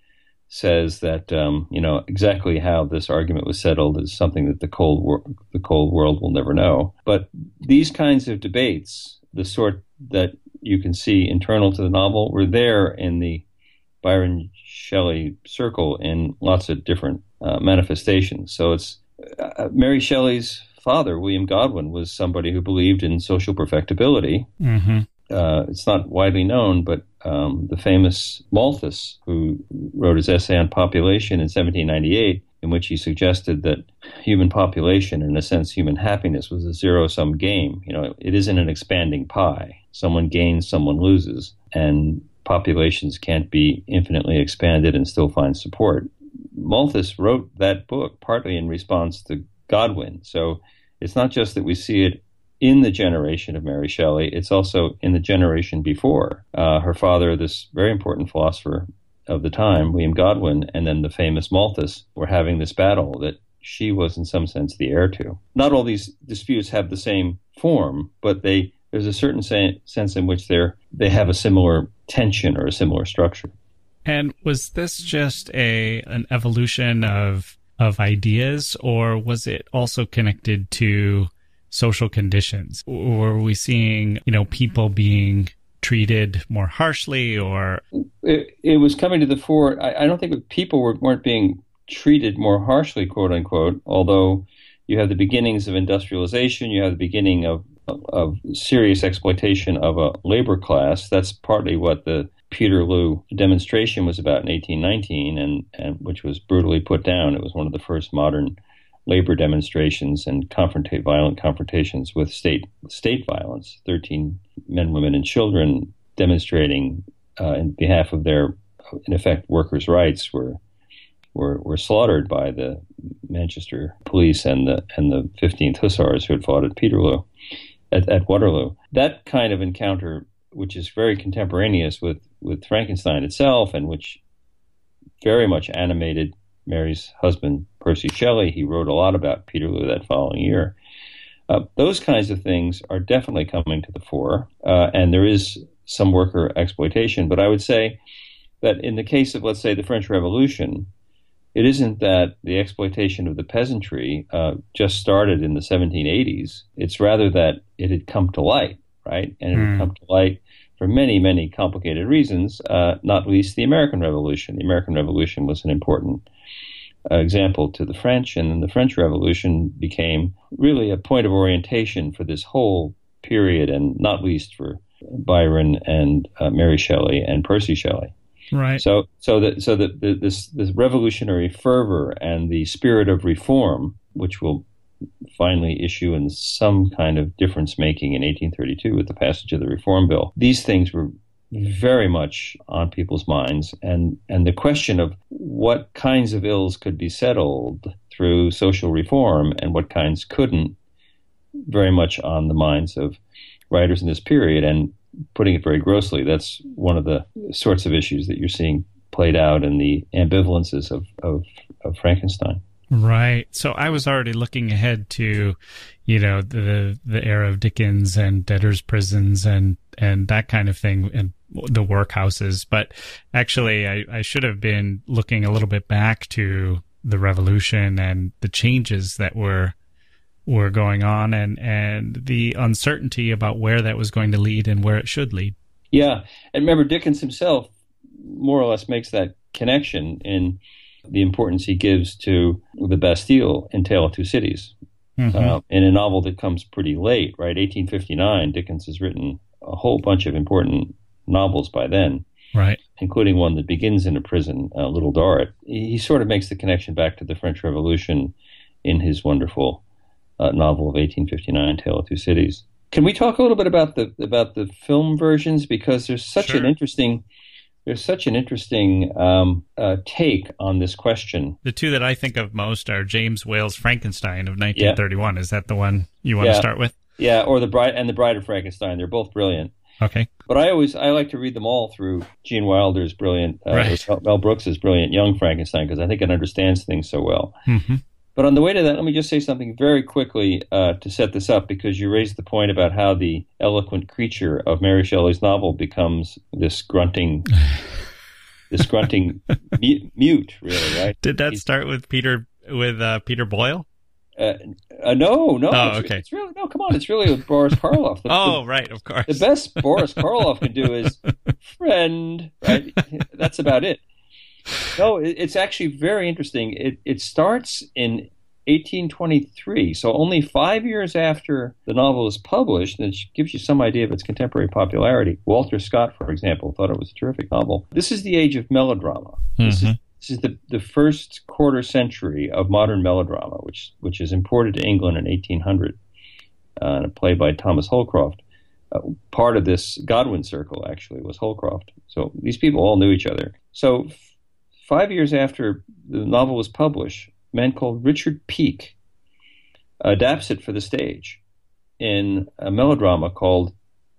says that um, you know exactly how this argument was settled is something that the cold wor- the cold world will never know. But these kinds of debates, the sort that you can see internal to the novel, were there in the Byron Shelley circle in lots of different uh, manifestations. So it's uh, Mary Shelley's father, William Godwin, was somebody who believed in social perfectibility. Mm-hmm. Uh, it's not widely known, but um, the famous Malthus, who wrote his essay on population in 1798, in which he suggested that human population, in a sense, human happiness, was a zero sum game. You know, it isn't an expanding pie. Someone gains, someone loses, and populations can't be infinitely expanded and still find support. Malthus wrote that book partly in response to Godwin. So it's not just that we see it in the generation of Mary Shelley, it's also in the generation before. Uh, her father, this very important philosopher of the time, William Godwin, and then the famous Malthus were having this battle that she was, in some sense, the heir to. Not all these disputes have the same form, but they there's a certain sense in which they're they have a similar tension or a similar structure. And was this just a an evolution of of ideas, or was it also connected to social conditions? Were we seeing, you know, people being treated more harshly, or it, it was coming to the fore. I, I don't think people were, weren't being treated more harshly, quote unquote. Although you have the beginnings of industrialization, you have the beginning of of serious exploitation of a labor class. That's partly what the Peterloo demonstration was about in 1819, and, and which was brutally put down. It was one of the first modern labor demonstrations and confrontate violent confrontations with state state violence. Thirteen men, women, and children demonstrating uh, in behalf of their, in effect, workers' rights were were were slaughtered by the Manchester police and the and the 15th Hussars who had fought at Peterloo, at, at Waterloo. That kind of encounter, which is very contemporaneous with with Frankenstein itself, and which very much animated Mary's husband, Percy Shelley. He wrote a lot about Peterloo that following year. Uh, those kinds of things are definitely coming to the fore, uh, and there is some worker exploitation. But I would say that in the case of, let's say, the French Revolution, it isn't that the exploitation of the peasantry uh, just started in the 1780s. It's rather that it had come to light, right? And it mm. had hmm. come to light for many, many complicated reasons, uh, not least the American Revolution. The American Revolution was an important uh, example to the French, and then the French Revolution became really a point of orientation for this whole period, and not least for Byron and uh, Mary Shelley and Percy Shelley. Right. So, so that so that the, this this revolutionary fervor and the spirit of reform, which will finally issue in some kind of difference making in 1832 with the passage of the Reform Bill, these things were very much on people's minds and and the question of what kinds of ills could be settled through social reform and what kinds couldn't very much on the minds of writers in this period and putting it very grossly that's one of the sorts of issues that you're seeing played out in the ambivalences of, of, of Frankenstein. Right. So I was already looking ahead to, you know, the the era of Dickens and debtors' prisons and and that kind of thing and the workhouses. But actually, I, I should have been looking a little bit back to the revolution and the changes that were were going on and and the uncertainty about where that was going to lead and where it should lead. Yeah, and remember Dickens himself more or less makes that connection in the importance he gives to the Bastille in Tale of Two Cities. Mm-hmm. Uh, in a novel that comes pretty late, right? 1859, Dickens has written a whole bunch of important novels by then, right? Including one that begins in a prison, uh, Little Dorrit. He sort of makes the connection back to the French Revolution in his wonderful uh, novel of 1859, Tale of Two Cities. Can we talk a little bit about the about the film versions because there's such sure. an interesting there's such an interesting um, uh, take on this question. The two that I think of most are James Whale's Frankenstein of 1931. Yeah. Is that the one you want yeah. to start with? Yeah, or the Bride and the Bride of Frankenstein. They're both brilliant. Okay. But I always I like to read them all through Gene Wilder's brilliant, uh, right. Mel Brooks's brilliant Young Frankenstein because I think it understands things so well. Mm-hmm. But on the way to that, let me just say something very quickly uh, to set this up because you raised the point about how the eloquent creature of Mary Shelley's novel becomes this grunting. [laughs] this grunting mute, really, right? Did that He's, start with Peter with uh, Peter Boyle? Uh, uh, no, no. Oh, it's, okay. It's really no. Come on, it's really with Boris Karloff. The, oh, the, right, of course. The best Boris Karloff can do is [laughs] friend. Right. That's about it. No, it's actually very interesting. It it starts in 1823, so only five years after the novel is published, and it gives you some idea of its contemporary popularity. Walter Scott, for example, thought it was a terrific novel. This is the age of melodrama. Mm-hmm. This is this is the, the first quarter century of modern melodrama, which which is imported to England in 1800, uh, a play by Thomas Holcroft. Uh, part of this Godwin circle actually was Holcroft. So these people all knew each other. So five years after the novel was published, a man called Richard Peake adapts it for the stage in a melodrama called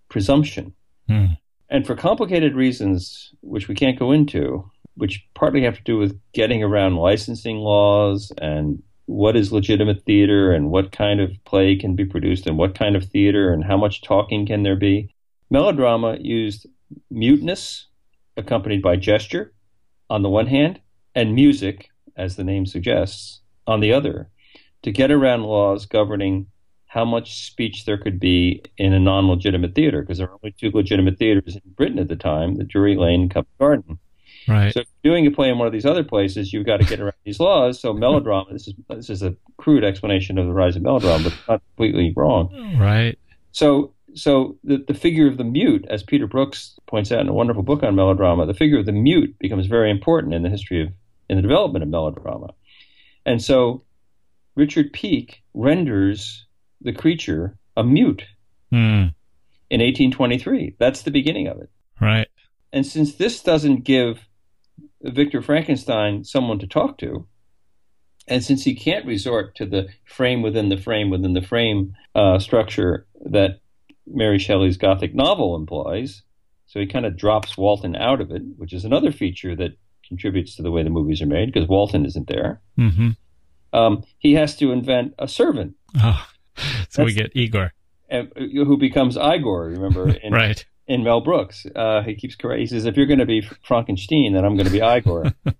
Presumption. Mm. And for complicated reasons, which we can't go into, which partly have to do with getting around licensing laws and what is legitimate theater and what kind of play can be produced and what kind of theater and how much talking can there be. Melodrama used muteness accompanied by gesture on the one hand and music, as the name suggests, on the other, to get around laws governing how much speech there could be in a non-legitimate theater because there were only two legitimate theaters in Britain at the time: the Drury Lane and Covent Garden. Right. So if you're doing a play in one of these other places, you've got to get around these laws. So melodrama. This is this is a crude explanation of the rise of melodrama, but not completely wrong. Right. So so the, the figure of the mute, as Peter Brooks points out in a wonderful book on melodrama, the figure of the mute becomes very important in the history of in the development of melodrama. And so Richard Peake renders the creature a mute Hmm. in 1823. That's the beginning of it. Right. And since this doesn't give Victor Frankenstein someone to talk to, and since he can't resort to the frame within the frame within the frame uh, structure that Mary Shelley's Gothic novel implies, so he kind of drops Walton out of it, which is another feature that contributes to the way the movies are made because Walton isn't there. Mm-hmm. Um, he has to invent a servant Oh. [laughs] So we get Igor. uh, who becomes Igor. Remember, [laughs] in, Right. in Mel Brooks. Uh, he keeps correct. He says, "If you're going to be Frankenstein, then I'm going to be Igor." [laughs]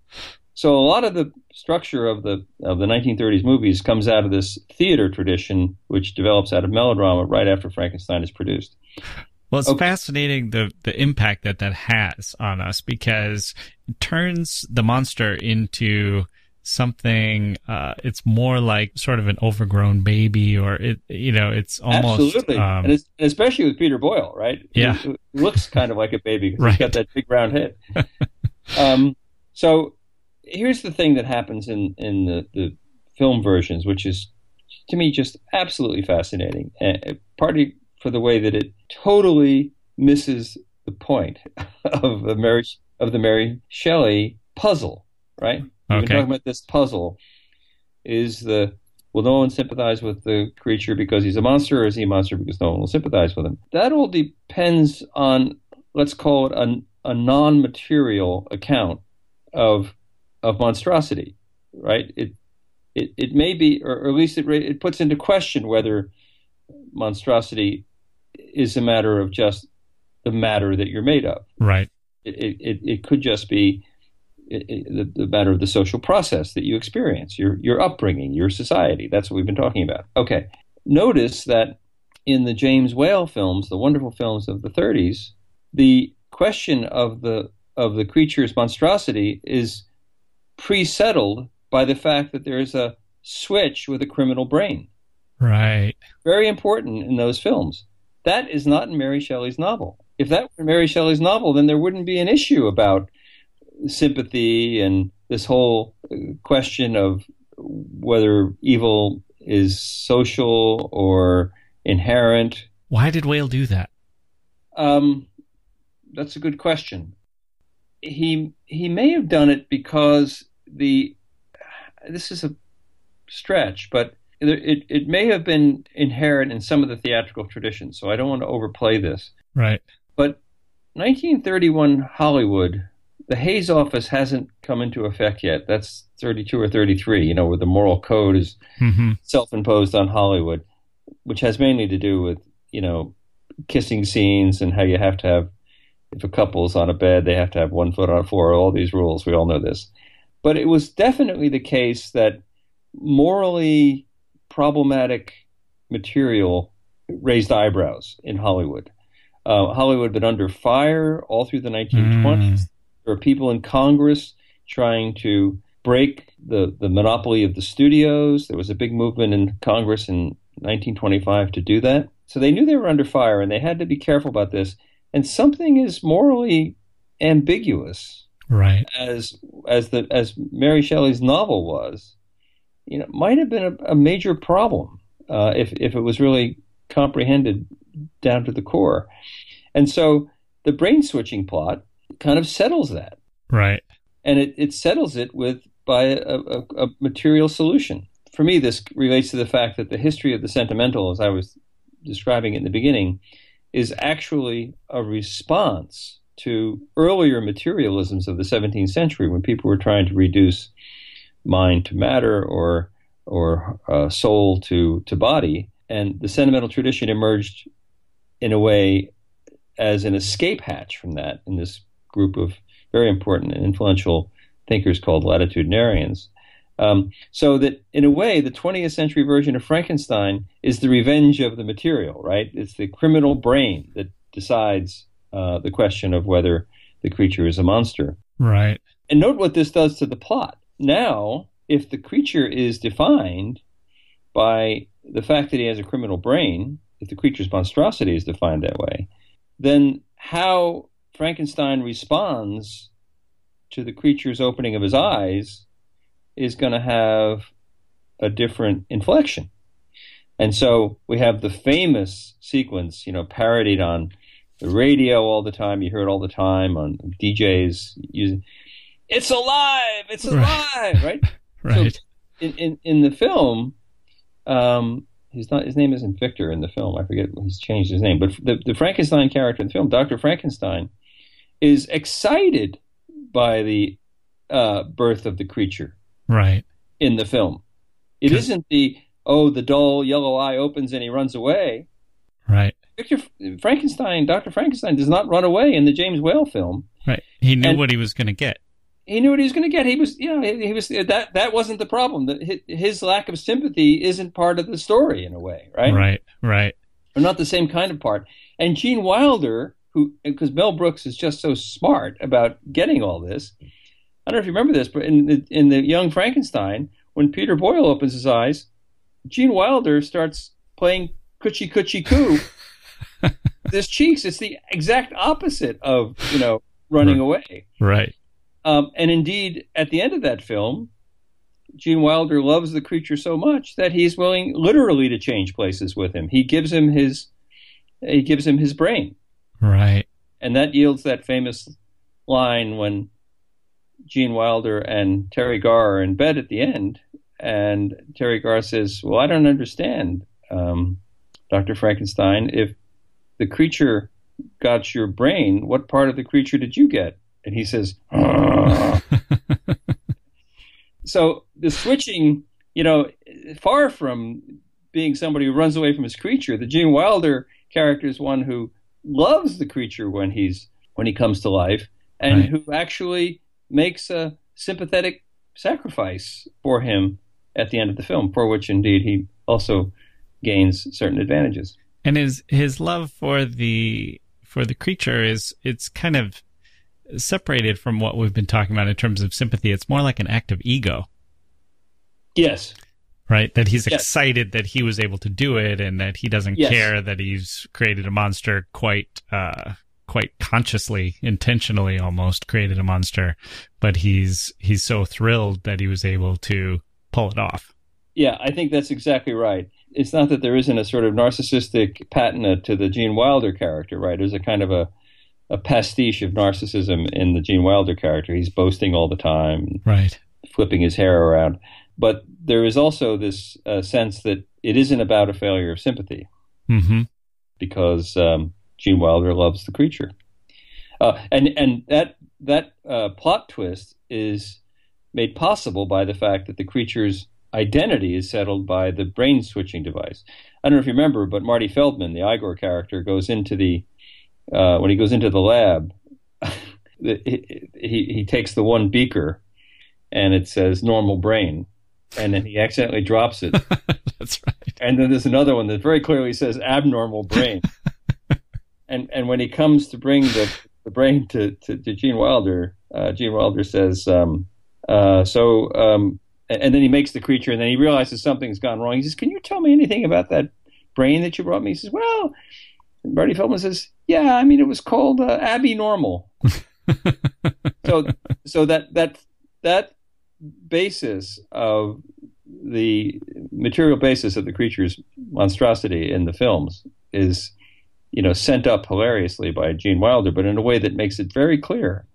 so a lot of the structure of the of the 1930s movies comes out of this theater tradition, which develops out of melodrama right after Frankenstein is produced. Well, it's Okay. fascinating the the impact that that has on us because it turns the monster into something. Uh, it's more like sort of an overgrown baby, or it. You know, it's almost. Absolutely, Um, and, especially with Peter Boyle, right? Yeah. He, he looks kind of like a baby Right. He's got [laughs] that big round head. [laughs] um, so here's the thing that happens in in the, the film versions, which is to me just absolutely fascinating. Uh, partly for the way that it totally misses the point [laughs] of the Mary of the Mary Shelley puzzle, right? Okay. been talking about this puzzle. Is the will no one sympathize with the creature because he's a monster, or is he a monster because no one will sympathize with him? That all depends on let's call it a, a non-material account of of monstrosity, right? It it, it may be, or, or at least it it puts into question whether monstrosity is a matter of just the matter that you're made of. right. It it, it, could just be the, the matter of the social process that you experience, your your upbringing, your society. That's what we've been talking about. Okay. Notice that in the James Whale films, the wonderful films of the 30s, the question of the of the creature's monstrosity is pre-settled by the fact that there is a switch with a criminal brain. Right. Very important in those films. That is not in Mary Shelley's novel. If that were Mary Shelley's novel, then there wouldn't be an issue about sympathy and this whole uh, question of whether evil is social or inherent. Why did Whale do that? Um, that's a good question. He he may have done it because the this is a stretch, but it it may have been inherent in some of the theatrical traditions. So I don't want to overplay this. Right. But 1931 Hollywood, the Hays Office hasn't come into effect yet. That's 32 or 33. You know, where the moral code is Mm-hmm. self-imposed on Hollywood, which has mainly to do with you know kissing scenes and how you have to have if a couple's on a bed they have to have one foot on the floor. All these rules, we all know this. But it was definitely the case that morally problematic material raised eyebrows in Hollywood. Uh, Hollywood had been under fire all through the 1920s. Mm. There were people in Congress trying to break the, the monopoly of the studios. There was a big movement in Congress in 1925 to do that. So they knew they were under fire and they had to be careful about this. And something is morally ambiguous Right. as as the as Mary Shelley's novel was, you know, might have been a, a major problem uh, if if it was really comprehended down to the core. And so the brain switching plot kind of settles that, Right. and it, it settles it with by a, a, a material solution. For me, this relates to the fact that the history of the sentimental, as I was describing in the beginning, is actually a response to earlier materialisms of the 17th century when people were trying to reduce mind to matter or or uh, soul to to body and the sentimental tradition emerged in a way as an escape hatch from that in this group of very important and influential thinkers called latitudinarians Um, so that in a way, the 20th century version of Frankenstein is the revenge of the material, right? It's the criminal brain that decides uh, the question of whether the creature is a monster. Right. And note what this does to the plot. Now, if the creature is defined by the fact that he has a criminal brain, if the creature's monstrosity is defined that way, then how Frankenstein responds to the creature's opening of his eyes is going to have a different inflection. And so we have the famous sequence, you know, parodied on the radio all the time. You hear it all the time on DJs using, it's alive, it's alive, right? [laughs] right. So in, in, in the film, um, he's not, his name isn't Victor in the film. I forget, he's changed his name. But the, the Frankenstein character in the film, Dr. Frankenstein, is excited by the uh, birth of the creature right in the film. It isn't the oh the dull yellow eye opens and he runs away. Right. Victor Frankenstein, Doctor Frankenstein, does not run away in the James Whale film. Right. He knew And- what he was going to get. He knew what he was going to get. He was, you know, he, he was that. That wasn't the problem. That his, lack of sympathy isn't part of the story in a way, right? Right. Right. Or not the same kind of part. And Gene Wilder, who because Mel Brooks is just so smart about getting all this. I don't know if you remember this, but in the, in the Young Frankenstein, when Peter Boyle opens his eyes, Gene Wilder starts playing "Coochie Coochie Coo." [laughs] His cheeks. It's the exact opposite of you know running away. Right. Um, and indeed, at the end of that film, Gene Wilder loves the creature so much that he's willing literally to change places with him. He gives him his he gives him his brain, Right. and that yields that famous line when Gene Wilder and Teri Garr are in bed at the end, and Teri Garr says, "Well, I don't understand, um, Doctor Frankenstein. If the creature got your brain, what part of the creature did you get?" And he says, [laughs] so the switching, you know, far from being somebody who runs away from his creature, the Gene Wilder character is one who loves the creature when he's when he comes to life, and Right. who actually makes a sympathetic sacrifice for him at the end of the film, for which indeed he also gains certain advantages. And his his love for the for the creature is it's kind of separated from what we've been talking about in terms of sympathy. It's more like an act of ego, Yes, right? That he's Yes. excited that he was able to do it, and that he doesn't Yes. care that he's created a monster quite uh, quite consciously, intentionally, almost created a monster. But he's he's so thrilled that he was able to pull it off. Yeah, I think that's exactly right. It's not that there isn't a sort of narcissistic patina to the Gene Wilder character, right? There's a kind of a, a pastiche of narcissism in the Gene Wilder character. He's boasting all the time, Right. flipping his hair around. But there is also this uh, sense that it isn't about a failure of sympathy Mm-hmm. because um, Gene Wilder loves the creature, uh, and and that that uh, plot twist is made possible by the fact that the creature's identity is settled by the brain switching device. I don't know if you remember, but Marty Feldman, the Igor character, goes into the uh, when he goes into the lab. [laughs] he, he he takes the one beaker, and it says normal brain, and then he accidentally drops it. [laughs] That's right. And then there's another one that very clearly says abnormal brain. [laughs] and and when he comes to bring the, the brain to, to, to Gene Wilder, uh, Gene Wilder says, um, uh, so, um, and then he makes the creature, and then he realizes something's gone wrong. He says, Can you tell me anything about that brain that you brought me? He says, Well, Marty Feldman says, Yeah, I mean, it was called uh, Abby Normal. [laughs] so, so that that that basis of the material basis of the creature's monstrosity in the films is, you know, sent up hilariously by Gene Wilder, but in a way that makes it very clear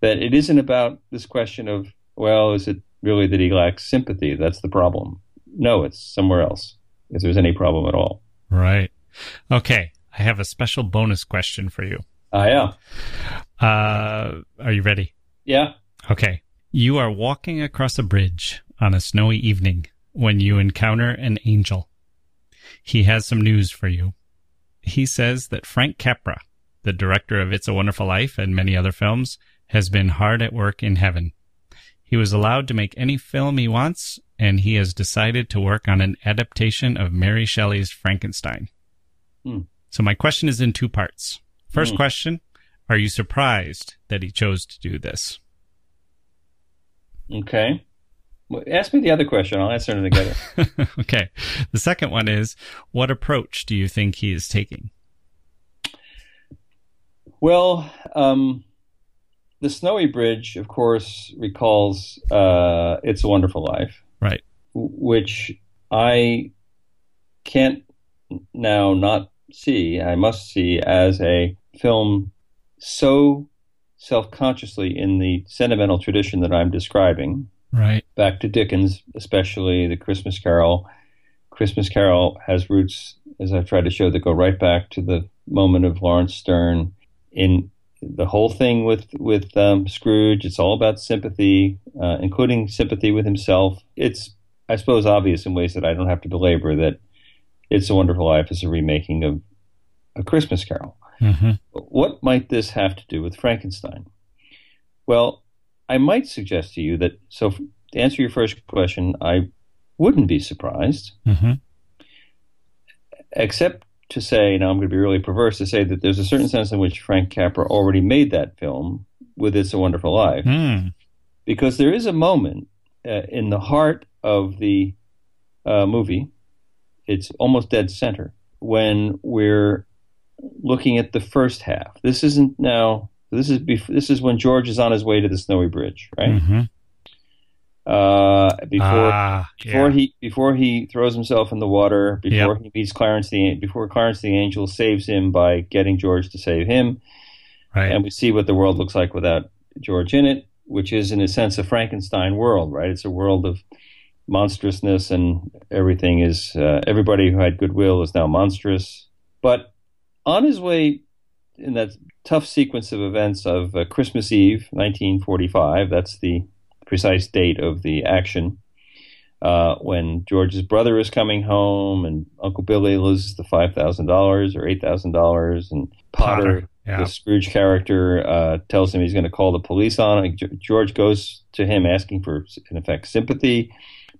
that it isn't about this question of, well, is it really that he lacks sympathy? That's the problem. No, it's somewhere else, if there's any problem at all. Right. Okay. I have a special bonus question for you. I am. Uh, are you ready? Yeah. Okay. You are walking across a bridge on a snowy evening when you encounter an angel. He has some news for you. He says that Frank Capra, the director of It's a Wonderful Life and many other films, has been hard at work in heaven. He was allowed to make any film he wants, and he has decided to work on an adaptation of Mary Shelley's Frankenstein. Hmm. So my question is in two parts. First Hmm. question, are you surprised that he chose to do this? Okay. Well, ask me the other question. I'll answer them together. [laughs] okay. The second one is, what approach do you think he is taking? well, um, the Snowy Bridge, of course, recalls uh, "It's a Wonderful Life," Right. which I can't now not see. I must see as a film so self-consciously in the sentimental tradition that I'm describing. Right. back to Dickens, especially the Christmas Carol. Christmas Carol has roots, as I've tried to show, that go right back to the moment of Laurence Sterne. In the whole thing with with um, Scrooge, it's all about sympathy, uh, including sympathy with himself. It's, I suppose, obvious in ways that I don't have to belabor that "It's a Wonderful Life" is a remaking of a Christmas Carol. hmm what might this have to do with Frankenstein? Well, I might suggest to you that, so f- to answer your first question, I wouldn't be surprised, hmm except to say, now I'm going to be really perverse to say that there's a certain sense in which Frank Capra already made that film with It's a Wonderful Life, Mm. because there is a moment uh, in the heart of the uh, movie, it's almost dead center, when we're looking at the first half. This isn't now. This is bef- this is when George is on his way to the snowy bridge, right? hmm Uh, before ah, before yeah. he before he throws himself in the water, before Yep. he meets Clarence the before Clarence the angel saves him by getting George to save him, right. and we see what the world looks like without George in it, which is in a sense a Frankenstein world, right? It's a world of monstrousness, and everything is uh, everybody who had goodwill is now monstrous. But on his way in that tough sequence of events of uh, Christmas Eve, 1945, that's the precise date of the action. Uh, when George's brother is coming home and Uncle Billy loses the five thousand dollars or eight thousand dollars, and Potter, Potter, yeah. the Scrooge character, uh, tells him he's going to call the police on him. George goes to him asking for, in effect, sympathy.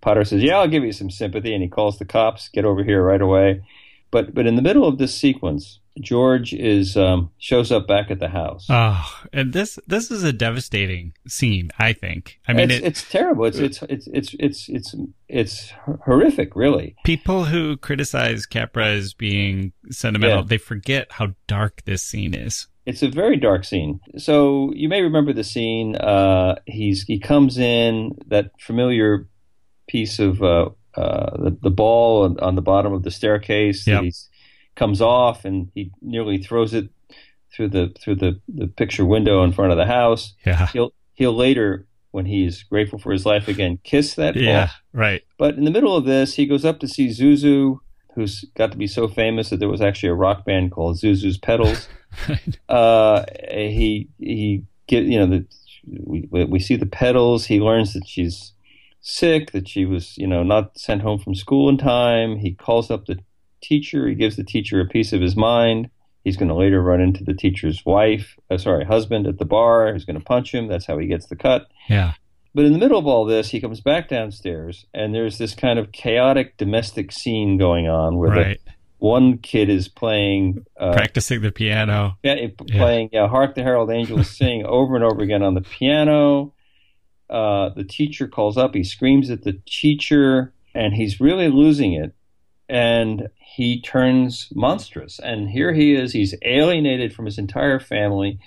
Potter says, "Yeah, I'll give you some sympathy," and he calls the cops. Get over here right away. But but in the middle of this sequence, George is um, shows up back at the house. Oh, and this this is a devastating scene. I think. I mean, it's, it, it's terrible. It's it's it's it's it's it's it's horrific, really. people who criticize Capra as being sentimental, Yeah. they forget how dark this scene is. It's a very dark scene. So you may remember the scene. Uh, he's he comes in that familiar piece of uh, uh, the the ball on, on the bottom of the staircase. Yep. He comes off and he nearly throws it through the through the, the picture window in front of the house. Yeah. He'll he'll later, when he's grateful for his life again, kiss that ball. Yeah. Right. But in the middle of this, he goes up to see Zuzu, who's got to be so famous that there was actually a rock band called Zuzu's Petals. [laughs] uh, he he get you know the we we see the petals. He learns that she's sick, that she was you know not sent home from school in time. He calls up the teacher. He gives the teacher a piece of his mind. He's going to later run into the teacher's wife, uh, sorry, husband at the bar. He's going to punch him. That's how he gets the cut. Yeah. But in the middle of all this, he comes back downstairs, and there's this kind of chaotic domestic scene going on where Right. the one kid is playing, uh, Practicing the piano. yeah, playing yeah, "Hark the Herald Angels [laughs] Sing" over and over again on the piano. Uh, the teacher calls up. He screams at the teacher, and he's really losing it. And he turns monstrous. And here he is. He's alienated from his entire family.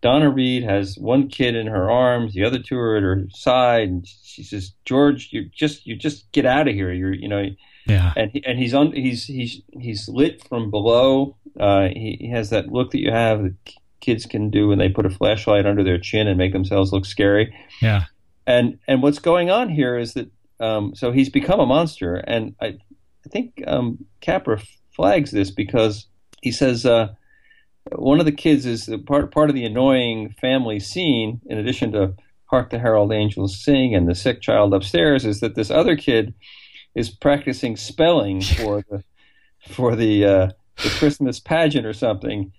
Donna Reed has one kid in her arms, the other two are at her side, and she says, "George, you just you just get out of here. You're you know." Yeah. And he, and he's on he's he's he's lit from below. Uh, he, he has that look that you have that kids can do when they put a flashlight under their chin and make themselves look scary. Yeah. And and what's going on here is that um, so he's become a monster, and I I think um, Capra flags this because he says uh, one of the kids is part part of the annoying family scene. In addition to "Hark the Herald Angels Sing" and the sick child upstairs, is that this other kid is practicing spelling [laughs] for the for the uh, the Christmas pageant or something,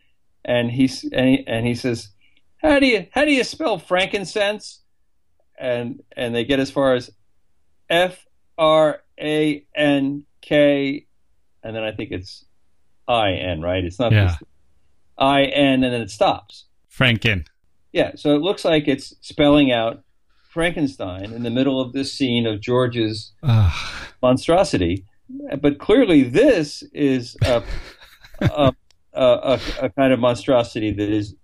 and he's and he, and he says, "How do you how do you spell frankincense?" and and they get as far as F R A N K, and then I think it's I N, right? It's not Yeah. I N, and then it stops. Franken. Yeah, so it looks like it's spelling out Frankenstein in the middle of this scene of George's monstrosity. But clearly, this is a, [laughs] a, a, a, a kind of monstrosity that is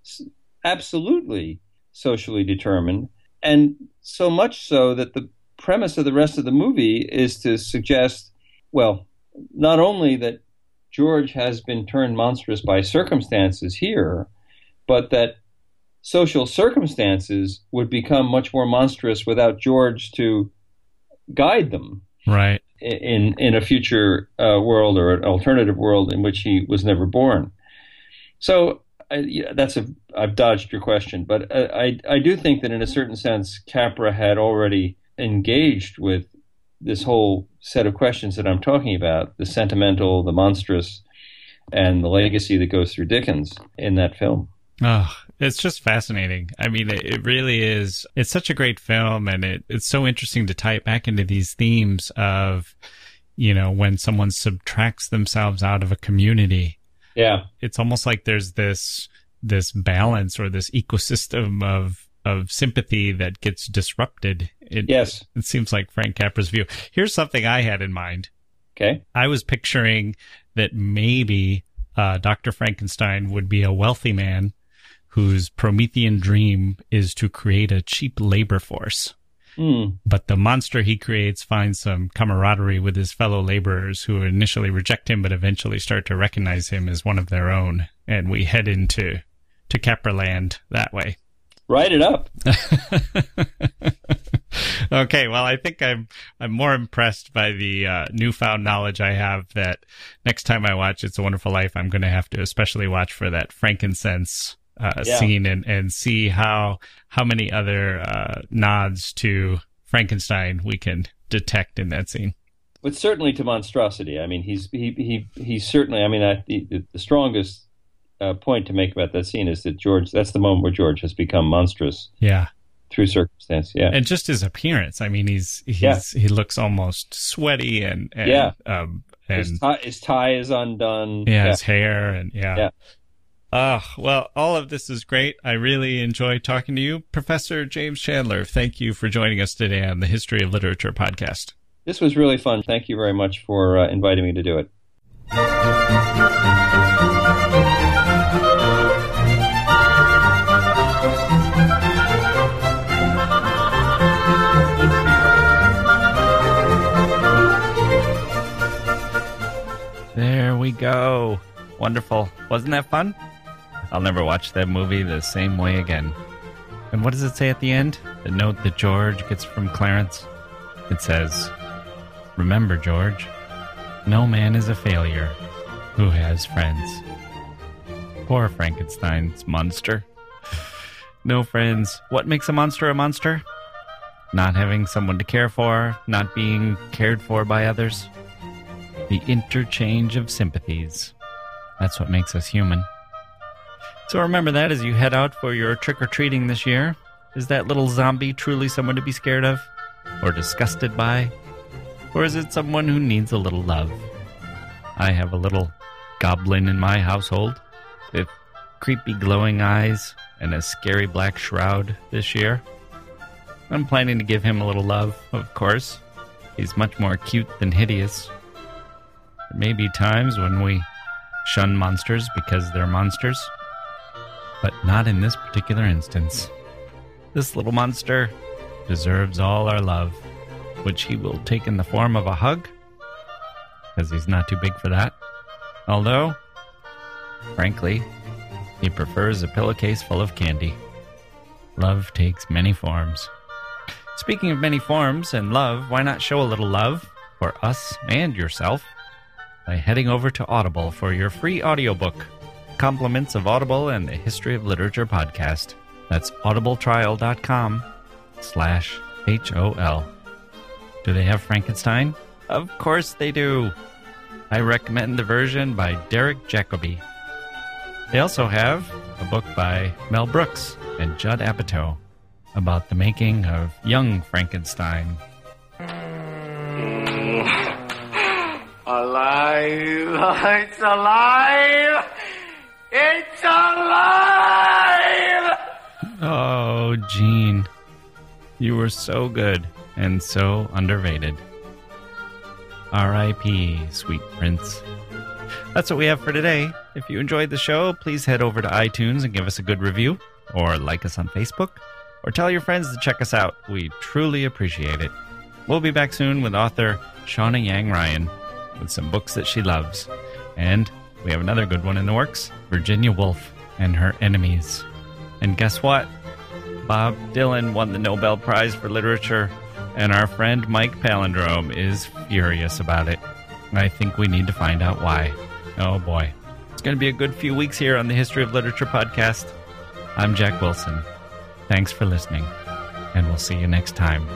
absolutely socially determined, and so much so that the premise of the rest of the movie is to suggest, well, not only that George has been turned monstrous by circumstances here, but that social circumstances would become much more monstrous without George to guide them Right. in in a future uh, world or an alternative world in which he was never born. So I, yeah, that's a I've dodged your question, but uh, I I do think that in a certain sense Capra had already engaged with this whole set of questions that I'm talking about, the sentimental, the monstrous, and the legacy that goes through Dickens in that film. Oh, it's just fascinating. I mean, it, it really is. It's such a great film, and it, it's so interesting to tie it back into these themes of, you know, when someone subtracts themselves out of a community. Yeah, It's almost like there's this this balance or this ecosystem of of sympathy that gets disrupted. It, yes, it seems like Frank Capra's view. Here's something I had in mind. okay, I was picturing that maybe uh, Dr. Frankenstein would be a wealthy man whose Promethean dream is to create a cheap labor force. Hmm. But the monster he creates finds some camaraderie with his fellow laborers who initially reject him but eventually start to recognize him as one of their own. And we head into to Capra land that way. Write it up. [laughs] okay, well, I think I'm I'm more impressed by the uh, newfound knowledge I have that next time I watch It's a Wonderful Life, I'm going to have to especially watch for that frankincense uh, Yeah. scene and and see how how many other uh, nods to Frankenstein we can detect in that scene. but certainly to monstrosity. I mean, he's he he he's certainly. I mean, I, the, the strongest uh, point to make about that scene is that George. That's the moment where George has become monstrous Yeah, through circumstance. Yeah, and just his appearance. I mean, he's he's Yeah. he looks almost sweaty and, and Yeah. um his, and tie, his tie is undone. yeah, his hair and yeah. Yeah. Ah, well, all of this is great. I really enjoy talking to you, Professor James Chandler. Thank you for joining us today on the History of Literature podcast. This was really fun. Thank you very much for uh, inviting me to do it. We go. Wonderful. Wasn't that fun? I'll never watch that movie the same way again. And what does it say at the end? The note that George gets from Clarence? It says, Remember, George, no man is a failure who has friends. Poor Frankenstein's monster. [sighs] No friends. What makes a monster a monster? Not having someone to care for, not being cared for by others. The interchange of sympathies. That's what makes us human. So remember that as you head out for your trick or treating this year. Is that little zombie truly someone to be scared of? Or disgusted by? Or is it someone who needs a little love? I have a little goblin in my household with creepy glowing eyes and a scary black shroud this year. I'm planning to give him a little love, of course. He's much more cute than hideous. There may be times when we shun monsters because they're monsters, but not in this particular instance. This little monster deserves all our love, which he will take in the form of a hug, because he's not too big for that. Although, frankly, he prefers a pillowcase full of candy. Love takes many forms. Speaking of many forms and love, why not show a little love for us and yourself by heading over to Audible for your free audiobook, Compliments of Audible and the History of Literature podcast. That's audibletrial.com slash H-O-L. Do they have Frankenstein? Of course they do. I recommend the version by Derek Jacobi. They also have a book by Mel Brooks and Judd Apatow. about the making of Young Frankenstein. Alive! It's alive! It's alive! Oh, Gene. You were so good and so underrated. R.I.P., sweet prince. That's what we have for today. If you enjoyed the show, please head over to iTunes and give us a good review, or like us on Facebook, or tell your friends to check us out. We truly appreciate it. We'll be back soon with author Shawna Yang Ryan with some books that she loves. And we have another good one in the works Virginia Woolf and Her Enemies. And guess what? Bob Dylan won the Nobel Prize for Literature, and our friend Mike Palindrome is furious about it. I think we need to find out why. Oh boy. It's going to be a good few weeks here on the History of Literature podcast. I'm Jacke Wilson. Thanks for listening, and we'll see you next time.